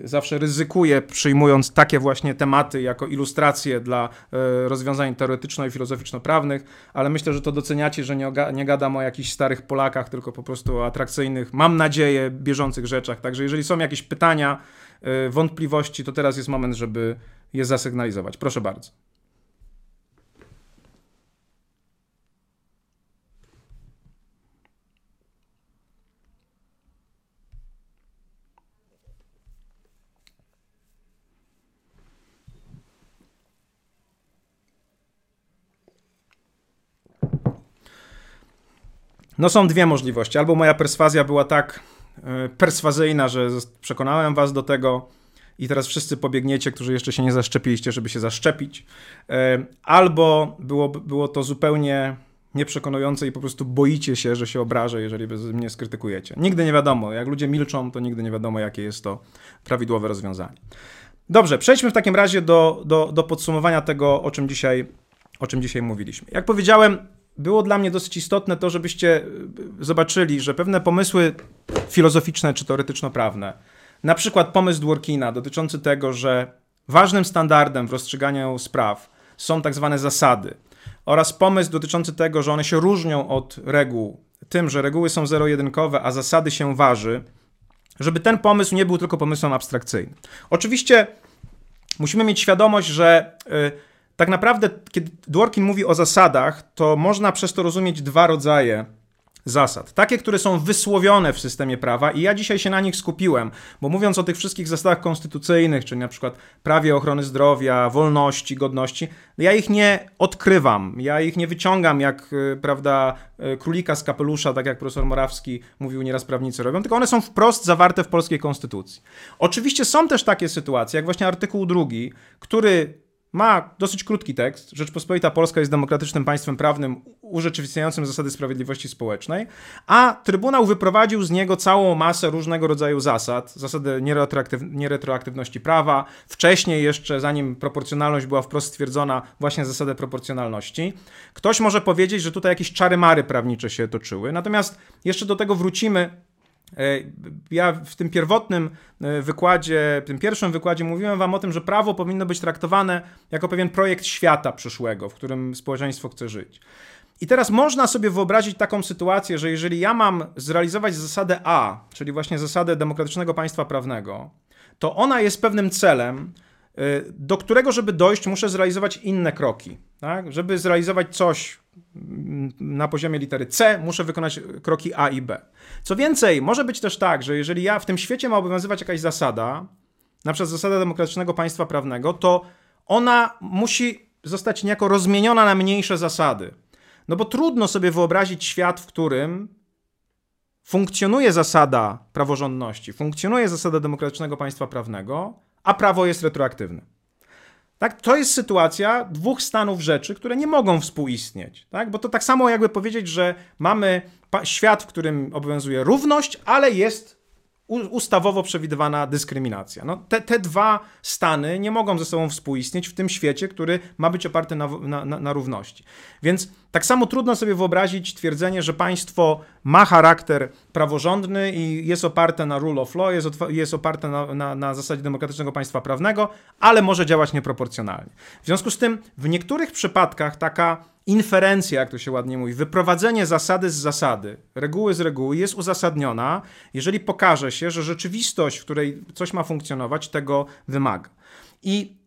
yy, zawsze ryzykuję przyjmując takie właśnie tematy jako ilustracje dla yy, rozwiązań teoretyczno- i filozoficzno-prawnych, ale myślę, że to doceniacie, że nie, nie gadam o jakichś starych Polakach, tylko po prostu o atrakcyjnych, mam nadzieję, bieżących rzeczach. Także jeżeli są jakieś pytania, yy, wątpliwości, to teraz jest moment, żeby je zasygnalizować. Proszę bardzo. No są dwie możliwości. Albo moja perswazja była tak e, perswazyjna, że przekonałem was do tego i teraz wszyscy pobiegniecie, którzy jeszcze się nie zaszczepiliście, żeby się zaszczepić. E, albo było, było to zupełnie nieprzekonujące i po prostu boicie się, że się obrażę, jeżeli mnie skrytykujecie. Nigdy nie wiadomo. Jak ludzie milczą, to nigdy nie wiadomo, jakie jest to prawidłowe rozwiązanie. Dobrze, przejdźmy w takim razie do, do, do podsumowania tego, o czym, dzisiaj, o czym dzisiaj mówiliśmy. Jak powiedziałem, było dla mnie dosyć istotne to, żebyście e, zobaczyli, że pewne pomysły filozoficzne czy teoretyczno-prawne, na przykład pomysł Dworkina dotyczący tego, że ważnym standardem w rozstrzyganiu spraw są tak zwane zasady, oraz pomysł dotyczący tego, że one się różnią od reguł, tym, że reguły są zero-jedynkowe, a zasady się waży, żeby ten pomysł nie był tylko pomysłem abstrakcyjnym. Oczywiście musimy mieć świadomość, że. Yy, tak naprawdę, kiedy Dworkin mówi o zasadach, to można przez to rozumieć dwa rodzaje zasad. Takie, które są wysłowione w systemie prawa i ja dzisiaj się na nich skupiłem, bo mówiąc o tych wszystkich zasadach konstytucyjnych, czyli na przykład prawie ochrony zdrowia, wolności, godności, ja ich nie odkrywam, ja ich nie wyciągam jak, y, prawda, y, królika z kapelusza, tak jak profesor Morawski mówił, nieraz prawnicy robią, tylko one są wprost zawarte w polskiej konstytucji. Oczywiście są też takie sytuacje, jak właśnie artykuł drugi, który ma dosyć krótki tekst. Rzeczpospolita Polska jest demokratycznym państwem prawnym urzeczywistniającym zasady sprawiedliwości społecznej, a Trybunał wyprowadził z niego całą masę różnego rodzaju zasad. Zasadę nieretroaktyw nieretroaktywności prawa, wcześniej jeszcze, zanim proporcjonalność była wprost stwierdzona, właśnie zasadę proporcjonalności. Ktoś może powiedzieć, że tutaj jakieś czary-mary prawnicze się toczyły, natomiast jeszcze do tego wrócimy ja w tym pierwotnym e, wykładzie, w tym pierwszym wykładzie mówiłem wam o tym, że prawo powinno być traktowane jako pewien projekt świata przyszłego, w którym społeczeństwo chce żyć. I teraz można sobie wyobrazić taką sytuację, że jeżeli ja mam zrealizować zasadę A, czyli właśnie zasadę demokratycznego państwa prawnego, to ona jest pewnym celem, y, do którego, żeby dojść, muszę zrealizować inne kroki. Tak? Żeby zrealizować coś na poziomie litery C, muszę wykonać kroki A i B. Co więcej, może być też tak, że jeżeli ja w tym świecie ma obowiązywać jakaś zasada, na przykład zasada demokratycznego państwa prawnego, to ona musi zostać niejako rozmieniona na mniejsze zasady. No bo trudno sobie wyobrazić świat, w którym funkcjonuje zasada praworządności, funkcjonuje zasada demokratycznego państwa prawnego, a prawo jest retroaktywne. Tak? To jest sytuacja dwóch stanów rzeczy, które nie mogą współistnieć. Tak? Bo to tak samo jakby powiedzieć, że mamy świat, w którym obowiązuje równość, ale jest ustawowo przewidywana dyskryminacja. No, te, te dwa stany nie mogą ze sobą współistnieć w tym świecie, który ma być oparty na, na, na, równości. Więc tak samo trudno sobie wyobrazić twierdzenie, że państwo ma charakter praworządny i jest oparte na rule of law, jest, jest oparte na, na, na zasadzie demokratycznego państwa prawnego, ale może działać nieproporcjonalnie. W związku z tym w niektórych przypadkach taka inferencja, jak to się ładnie mówi, wyprowadzenie zasady z zasady, reguły z reguły jest uzasadniona, jeżeli pokaże się, że rzeczywistość, w której coś ma funkcjonować, tego wymaga. I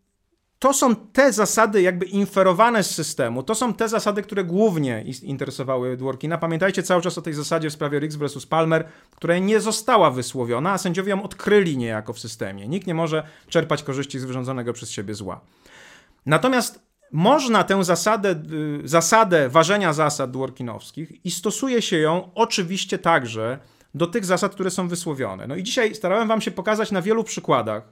to są te zasady jakby inferowane z systemu, to są te zasady, które głównie interesowały Dworkina. Pamiętajcie cały czas o tej zasadzie w sprawie Riggs vs. Palmer, która nie została wysłowiona, a sędziowie ją odkryli niejako w systemie. Nikt nie może czerpać korzyści z wyrządzonego przez siebie zła. Natomiast można tę zasadę, y, zasadę ważenia zasad dworkinowskich i stosuje się ją oczywiście także do tych zasad, które są wysłowione. No i dzisiaj starałem wam się pokazać na wielu przykładach,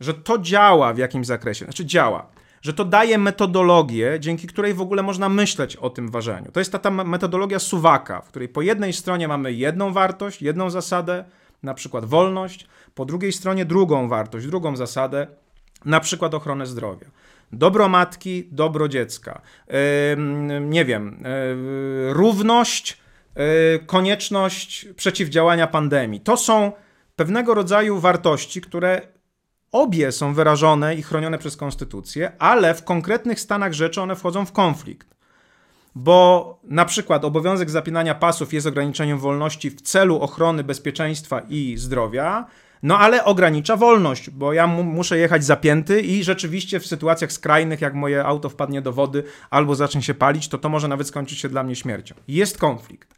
że to działa w jakimś zakresie, znaczy działa, że to daje metodologię, dzięki której w ogóle można myśleć o tym ważeniu. To jest ta, ta metodologia suwaka, w której po jednej stronie mamy jedną wartość, jedną zasadę, na przykład wolność, po drugiej stronie drugą wartość, drugą zasadę, na przykład ochronę zdrowia. Dobro matki, dobro dziecka. Nie wiem, yy, równość, yy, konieczność przeciwdziałania pandemii. To są pewnego rodzaju wartości, które obie są wyrażone i chronione przez konstytucję, ale w konkretnych stanach rzeczy one wchodzą w konflikt. Bo na przykład obowiązek zapinania pasów jest ograniczeniem wolności w celu ochrony bezpieczeństwa i zdrowia, no ale ogranicza wolność, bo ja muszę jechać zapięty i rzeczywiście w sytuacjach skrajnych, jak moje auto wpadnie do wody albo zacznie się palić, to to może nawet skończyć się dla mnie śmiercią. Jest konflikt.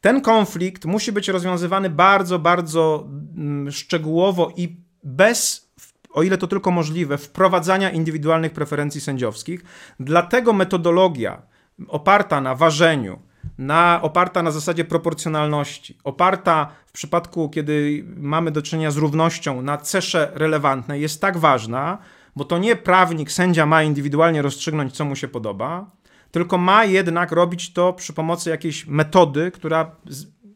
Ten konflikt musi być rozwiązywany bardzo, bardzo mm, szczegółowo i bez, o ile to tylko możliwe, wprowadzania indywidualnych preferencji sędziowskich. Dlatego metodologia oparta na ważeniu, na, oparta na zasadzie proporcjonalności, oparta w przypadku, kiedy mamy do czynienia z równością na cesze relevantnej, jest tak ważna, bo to nie prawnik, sędzia ma indywidualnie rozstrzygnąć, co mu się podoba, tylko ma jednak robić to przy pomocy jakiejś metody, która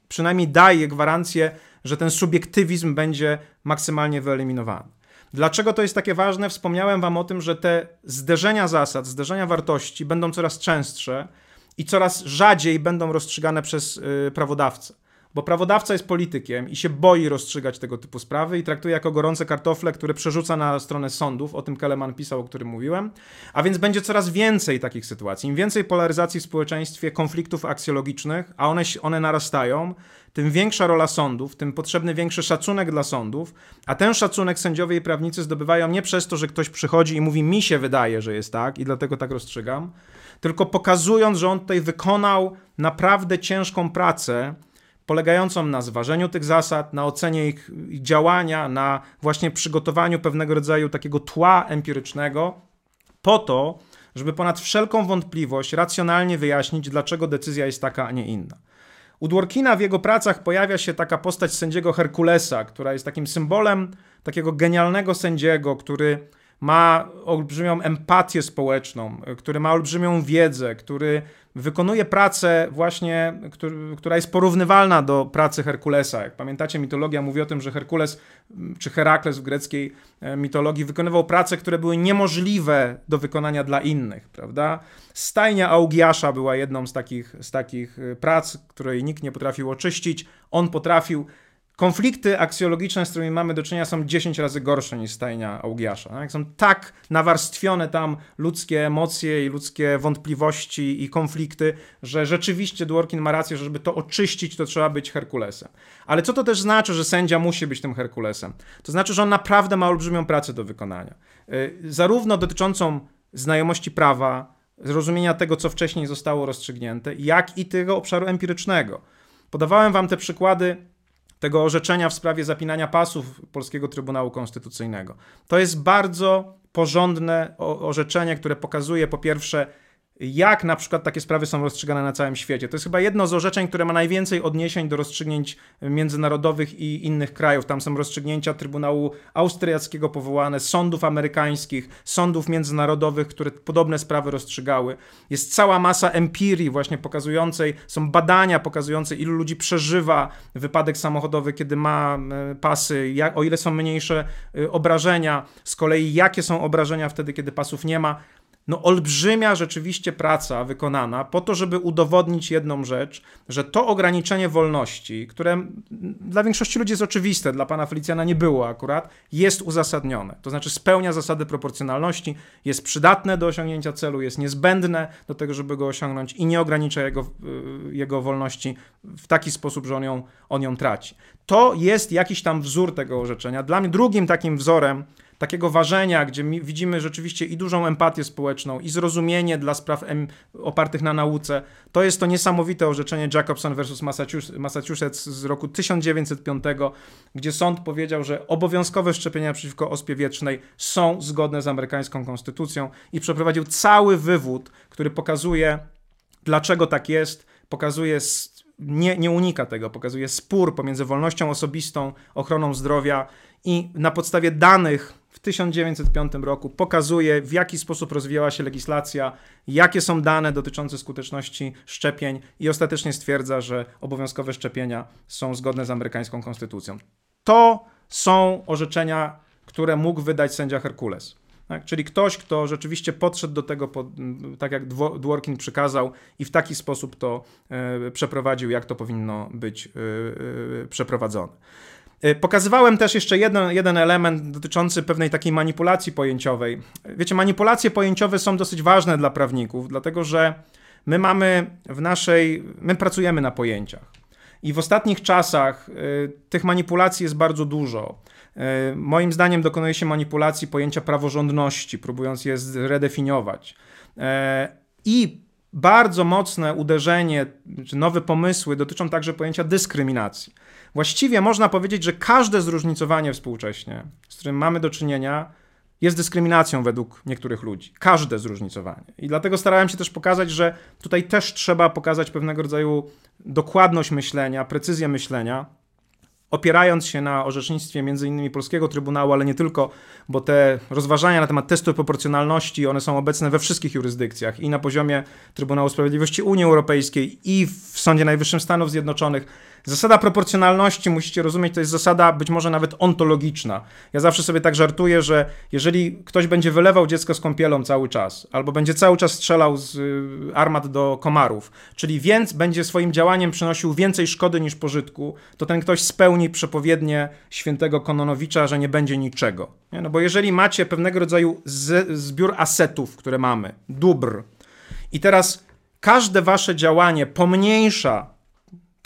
przynajmniej daje gwarancję, że ten subiektywizm będzie maksymalnie wyeliminowany. Dlaczego to jest takie ważne? Wspomniałem Wam o tym, że te zderzenia zasad, zderzenia wartości będą coraz częstsze i coraz rzadziej będą rozstrzygane przez yy, prawodawcę. Bo prawodawca jest politykiem i się boi rozstrzygać tego typu sprawy i traktuje jako gorące kartofle, które przerzuca na stronę sądów. O tym Keleman pisał, o którym mówiłem. A więc będzie coraz więcej takich sytuacji. Im więcej polaryzacji w społeczeństwie, konfliktów aksjologicznych, a one, one narastają, tym większa rola sądów, tym potrzebny większy szacunek dla sądów, a ten szacunek sędziowie i prawnicy zdobywają nie przez to, że ktoś przychodzi i mówi mi się wydaje, że jest tak i dlatego tak rozstrzygam, tylko pokazując, że on tutaj wykonał naprawdę ciężką pracę, polegającą na zważeniu tych zasad, na ocenie ich działania, na właśnie przygotowaniu pewnego rodzaju takiego tła empirycznego, po to, żeby ponad wszelką wątpliwość racjonalnie wyjaśnić, dlaczego decyzja jest taka, a nie inna. U Dworkina w jego pracach pojawia się taka postać sędziego Herkulesa, która jest takim symbolem takiego genialnego sędziego, który ma olbrzymią empatię społeczną, który ma olbrzymią wiedzę, który wykonuje pracę właśnie, która jest porównywalna do pracy Herkulesa. Jak pamiętacie, mitologia mówi o tym, że Herkules czy Herakles w greckiej e, mitologii wykonywał prace, które były niemożliwe do wykonania dla innych, prawda? Stajnia Augiasza była jedną z takich, z takich e, prac, której nikt nie potrafił oczyścić. On potrafił konflikty aksjologiczne, z którymi mamy do czynienia, są 10 razy gorsze niż stajnia Augiasza. Są tak nawarstwione tam ludzkie emocje i ludzkie wątpliwości i konflikty, że rzeczywiście Dworkin ma rację, że żeby to oczyścić, to trzeba być Herkulesem. Ale co to też znaczy, że sędzia musi być tym Herkulesem? To znaczy, że on naprawdę ma olbrzymią pracę do wykonania. Y, zarówno dotyczącą znajomości prawa, zrozumienia tego, co wcześniej zostało rozstrzygnięte, jak i tego obszaru empirycznego. Podawałem wam te przykłady tego orzeczenia w sprawie zapinania pasów Polskiego Trybunału Konstytucyjnego. To jest bardzo porządne orzeczenie, które pokazuje po pierwsze, jak na przykład takie sprawy są rozstrzygane na całym świecie. To jest chyba jedno z orzeczeń, które ma najwięcej odniesień do rozstrzygnięć międzynarodowych i innych krajów. Tam są rozstrzygnięcia Trybunału Austriackiego powołane, sądów amerykańskich, sądów międzynarodowych, które podobne sprawy rozstrzygały. Jest cała masa empirii właśnie pokazującej, są badania pokazujące, ilu ludzi przeżywa wypadek samochodowy, kiedy ma e, pasy, jak, o ile są mniejsze e, obrażenia, z kolei jakie są obrażenia wtedy, kiedy pasów nie ma no olbrzymia rzeczywiście praca wykonana po to, żeby udowodnić jedną rzecz, że to ograniczenie wolności, które dla większości ludzi jest oczywiste, dla pana Felicjana nie było akurat, jest uzasadnione. To znaczy spełnia zasady proporcjonalności, jest przydatne do osiągnięcia celu, jest niezbędne do tego, żeby go osiągnąć i nie ogranicza jego, y, jego wolności w taki sposób, że on ją, on ją traci. To jest jakiś tam wzór tego orzeczenia. Dla mnie drugim takim wzorem takiego ważenia, gdzie widzimy rzeczywiście i dużą empatię społeczną, i zrozumienie dla spraw opartych na nauce. To jest to niesamowite orzeczenie Jacobson versus Massachusetts z roku 1905, gdzie sąd powiedział, że obowiązkowe szczepienia przeciwko ospie wiecznej są zgodne z amerykańską konstytucją i przeprowadził cały wywód, który pokazuje, dlaczego tak jest, pokazuje nie, nie unika tego, pokazuje spór pomiędzy wolnością osobistą, ochroną zdrowia i na podstawie danych w 1905 roku pokazuje, w jaki sposób rozwijała się legislacja, jakie są dane dotyczące skuteczności szczepień i ostatecznie stwierdza, że obowiązkowe szczepienia są zgodne z amerykańską konstytucją. To są orzeczenia, które mógł wydać sędzia Herkules. Tak? Czyli ktoś, kto rzeczywiście podszedł do tego, pod, tak jak Dworkin przykazał, i w taki sposób to e, przeprowadził, jak to powinno być e, e, przeprowadzone. Y, pokazywałem też jeszcze jeden, jeden element dotyczący pewnej takiej manipulacji pojęciowej. Wiecie, manipulacje pojęciowe są dosyć ważne dla prawników, dlatego że my mamy w naszej, my pracujemy na pojęciach. I w ostatnich czasach y, tych manipulacji jest bardzo dużo. Y, moim zdaniem dokonuje się manipulacji pojęcia praworządności, próbując je zredefiniować. Y, I bardzo mocne uderzenie, czy nowe pomysły dotyczą także pojęcia dyskryminacji. Właściwie można powiedzieć, że każde zróżnicowanie współcześnie, z którym mamy do czynienia, jest dyskryminacją według niektórych ludzi. Każde zróżnicowanie. I dlatego starałem się też pokazać, że tutaj też trzeba pokazać pewnego rodzaju dokładność myślenia, precyzję myślenia, opierając się na orzecznictwie m.in. Polskiego Trybunału, ale nie tylko, bo te rozważania na temat testu proporcjonalności, one są obecne we wszystkich jurysdykcjach i na poziomie Trybunału Sprawiedliwości Unii Europejskiej i w Sądzie Najwyższym Stanów Zjednoczonych Zasada proporcjonalności, musicie rozumieć, to jest zasada być może nawet ontologiczna. Ja zawsze sobie tak żartuję, że jeżeli ktoś będzie wylewał dziecko z kąpielą cały czas, albo będzie cały czas strzelał z y, armat do komarów, czyli więc będzie swoim działaniem przynosił więcej szkody niż pożytku, to ten ktoś spełni przepowiednie świętego Kononowicza, że nie będzie niczego. Nie? No bo jeżeli macie pewnego rodzaju z, zbiór asetów, które mamy, dóbr, i teraz każde wasze działanie pomniejsza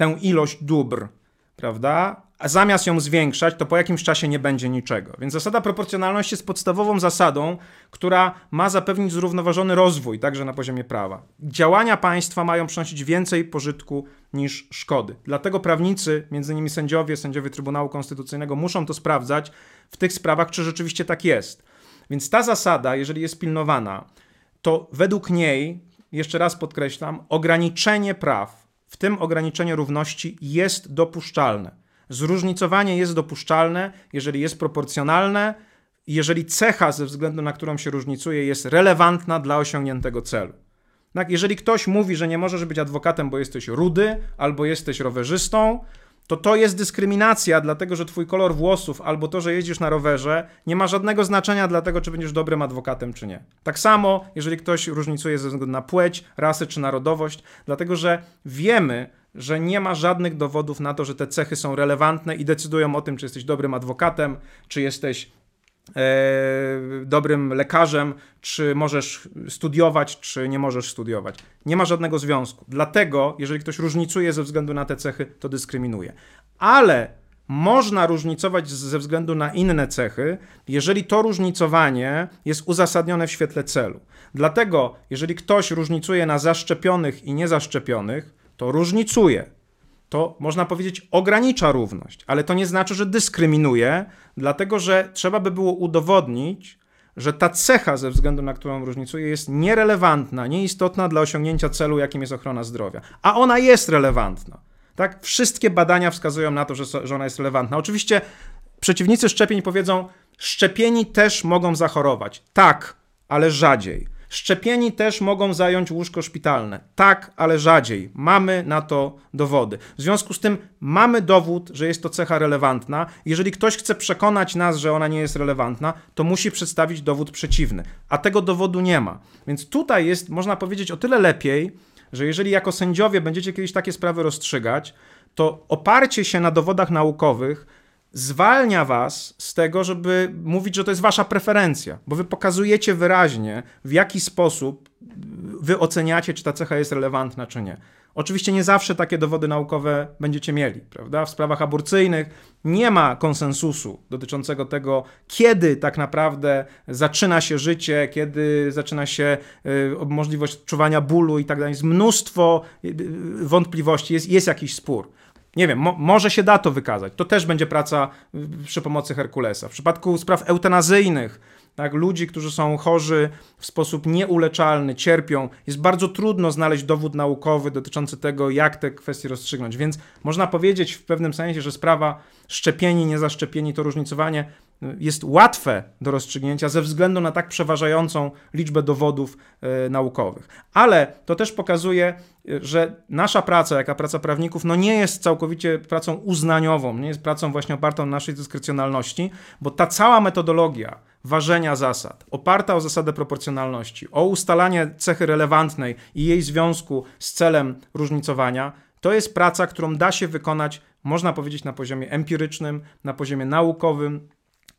tę ilość dóbr, prawda? A zamiast ją zwiększać, to po jakimś czasie nie będzie niczego. Więc zasada proporcjonalności jest podstawową zasadą, która ma zapewnić zrównoważony rozwój, także na poziomie prawa. Działania państwa mają przynosić więcej pożytku niż szkody. Dlatego prawnicy, między innymi sędziowie, sędziowie Trybunału Konstytucyjnego, muszą to sprawdzać w tych sprawach, czy rzeczywiście tak jest. Więc ta zasada, jeżeli jest pilnowana, to według niej, jeszcze raz podkreślam, ograniczenie praw w tym ograniczenie równości jest dopuszczalne. Zróżnicowanie jest dopuszczalne, jeżeli jest proporcjonalne, jeżeli cecha, ze względu na którą się różnicuje, jest relevantna dla osiągniętego celu. Jeżeli ktoś mówi, że nie możesz być adwokatem, bo jesteś rudy albo jesteś rowerzystą, to to jest dyskryminacja, dlatego że twój kolor włosów albo to, że jeździsz na rowerze, nie ma żadnego znaczenia dla tego, czy będziesz dobrym adwokatem, czy nie. Tak samo, jeżeli ktoś różnicuje ze względu na płeć, rasę czy narodowość, dlatego że wiemy, że nie ma żadnych dowodów na to, że te cechy są relevantne i decydują o tym, czy jesteś dobrym adwokatem, czy jesteś dobrym lekarzem, czy możesz studiować, czy nie możesz studiować. Nie ma żadnego związku. Dlatego, jeżeli ktoś różnicuje ze względu na te cechy, to dyskryminuje. Ale można różnicować ze względu na inne cechy, jeżeli to różnicowanie jest uzasadnione w świetle celu. Dlatego, jeżeli ktoś różnicuje na zaszczepionych i niezaszczepionych, to różnicuje. To można powiedzieć ogranicza równość, ale to nie znaczy, że dyskryminuje, dlatego że trzeba by było udowodnić, że ta cecha, ze względu na którą różnicuje, jest nierelewantna, nieistotna dla osiągnięcia celu, jakim jest ochrona zdrowia. A ona jest relevantna. Tak? Wszystkie badania wskazują na to, że, że ona jest relevantna. Oczywiście przeciwnicy szczepień powiedzą, szczepieni też mogą zachorować. Tak, ale rzadziej. Szczepieni też mogą zająć łóżko szpitalne. Tak, ale rzadziej. Mamy na to dowody. W związku z tym mamy dowód, że jest to cecha relevantna. Jeżeli ktoś chce przekonać nas, że ona nie jest relevantna, to musi przedstawić dowód przeciwny. A tego dowodu nie ma. Więc tutaj jest, można powiedzieć, o tyle lepiej, że jeżeli jako sędziowie będziecie kiedyś takie sprawy rozstrzygać, to oparcie się na dowodach naukowych zwalnia was z tego, żeby mówić, że to jest wasza preferencja, bo wy pokazujecie wyraźnie, w jaki sposób wy oceniacie, czy ta cecha jest relevantna, czy nie. Oczywiście nie zawsze takie dowody naukowe będziecie mieli, prawda? W sprawach aborcyjnych nie ma konsensusu dotyczącego tego, kiedy tak naprawdę zaczyna się życie, kiedy zaczyna się y, możliwość odczuwania bólu i tak dalej. Jest mnóstwo y, wątpliwości, jest, jest jakiś spór. Nie wiem, mo może się da to wykazać. To też będzie praca przy pomocy Herkulesa. W przypadku spraw eutanazyjnych, tak, ludzi, którzy są chorzy w sposób nieuleczalny, cierpią, jest bardzo trudno znaleźć dowód naukowy dotyczący tego, jak te kwestie rozstrzygnąć. Więc można powiedzieć w pewnym sensie, że sprawa szczepieni, niezaszczepieni, to różnicowanie jest łatwe do rozstrzygnięcia ze względu na tak przeważającą liczbę dowodów e, naukowych. Ale to też pokazuje, e, że nasza praca, jaka praca prawników, no nie jest całkowicie pracą uznaniową, nie jest pracą właśnie opartą na naszej dyskrecjonalności, bo ta cała metodologia ważenia zasad, oparta o zasadę proporcjonalności, o ustalanie cechy relevantnej i jej związku z celem różnicowania, to jest praca, którą da się wykonać, można powiedzieć, na poziomie empirycznym, na poziomie naukowym,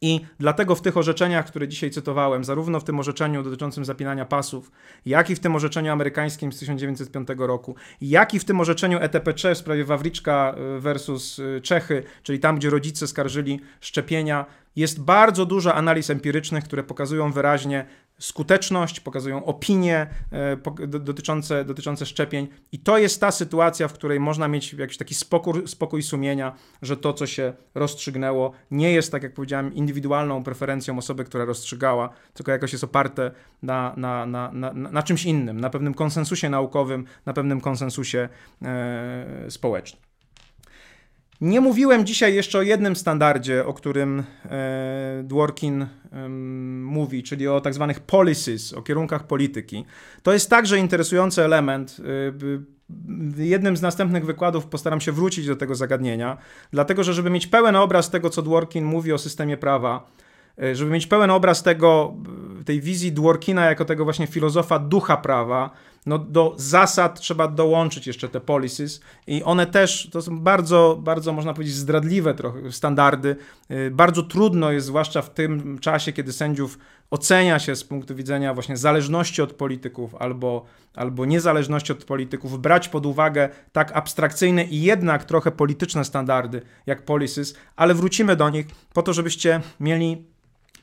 i dlatego w tych orzeczeniach, które dzisiaj cytowałem, zarówno w tym orzeczeniu dotyczącym zapinania pasów, jak i w tym orzeczeniu amerykańskim z 1905 roku, jak i w tym orzeczeniu ETPC w sprawie Wawriczka y, versus y, Czechy, czyli tam, gdzie rodzice skarżyli szczepienia, jest bardzo dużo analiz empirycznych, które pokazują wyraźnie skuteczność, pokazują opinie e, dotyczące, dotyczące szczepień. I to jest ta sytuacja, w której można mieć jakiś taki spokój, spokój sumienia, że to, co się rozstrzygnęło, nie jest, tak jak powiedziałem, indywidualną preferencją osoby, która rozstrzygała, tylko jakoś jest oparte na, na, na, na, na czymś innym, na pewnym konsensusie naukowym, na pewnym konsensusie e, społecznym. Nie mówiłem dzisiaj jeszcze o jednym standardzie, o którym e, Dworkin e, mówi, czyli o tak zwanych policies, o kierunkach polityki. To jest także interesujący element. E, w jednym z następnych wykładów postaram się wrócić do tego zagadnienia, dlatego że żeby mieć pełen obraz tego, co Dworkin mówi o systemie prawa, e, żeby mieć pełen obraz tego, tej wizji Dworkina jako tego właśnie filozofa ducha prawa, no do zasad trzeba dołączyć jeszcze te policies i one też, to są bardzo, bardzo można powiedzieć zdradliwe trochę standardy. Y, bardzo trudno jest, zwłaszcza w tym czasie, kiedy sędziów ocenia się z punktu widzenia właśnie zależności od polityków albo, albo niezależności od polityków, brać pod uwagę tak abstrakcyjne i jednak trochę polityczne standardy jak policies, ale wrócimy do nich po to, żebyście mieli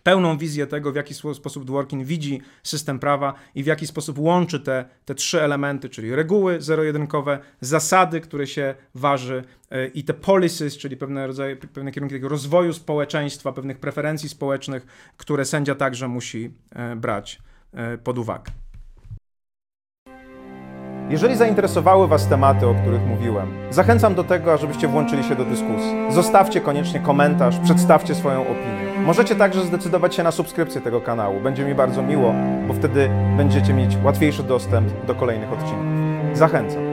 pełną wizję tego, w jaki sposób Dworkin widzi system prawa i w jaki sposób łączy te, te trzy elementy, czyli reguły zero-jedynkowe, zasady, które się waży e, i te policies, czyli pewne, rodzaje, pewne kierunki takiego rozwoju społeczeństwa, pewnych preferencji społecznych, które sędzia także musi e, brać e, pod uwagę. Jeżeli zainteresowały Was tematy, o których mówiłem, zachęcam do tego, żebyście włączyli się do dyskusji. Zostawcie koniecznie komentarz, przedstawcie swoją opinię. Możecie także zdecydować się na subskrypcję tego kanału. Będzie mi bardzo miło, bo wtedy będziecie mieć łatwiejszy dostęp do kolejnych odcinków. Zachęcam.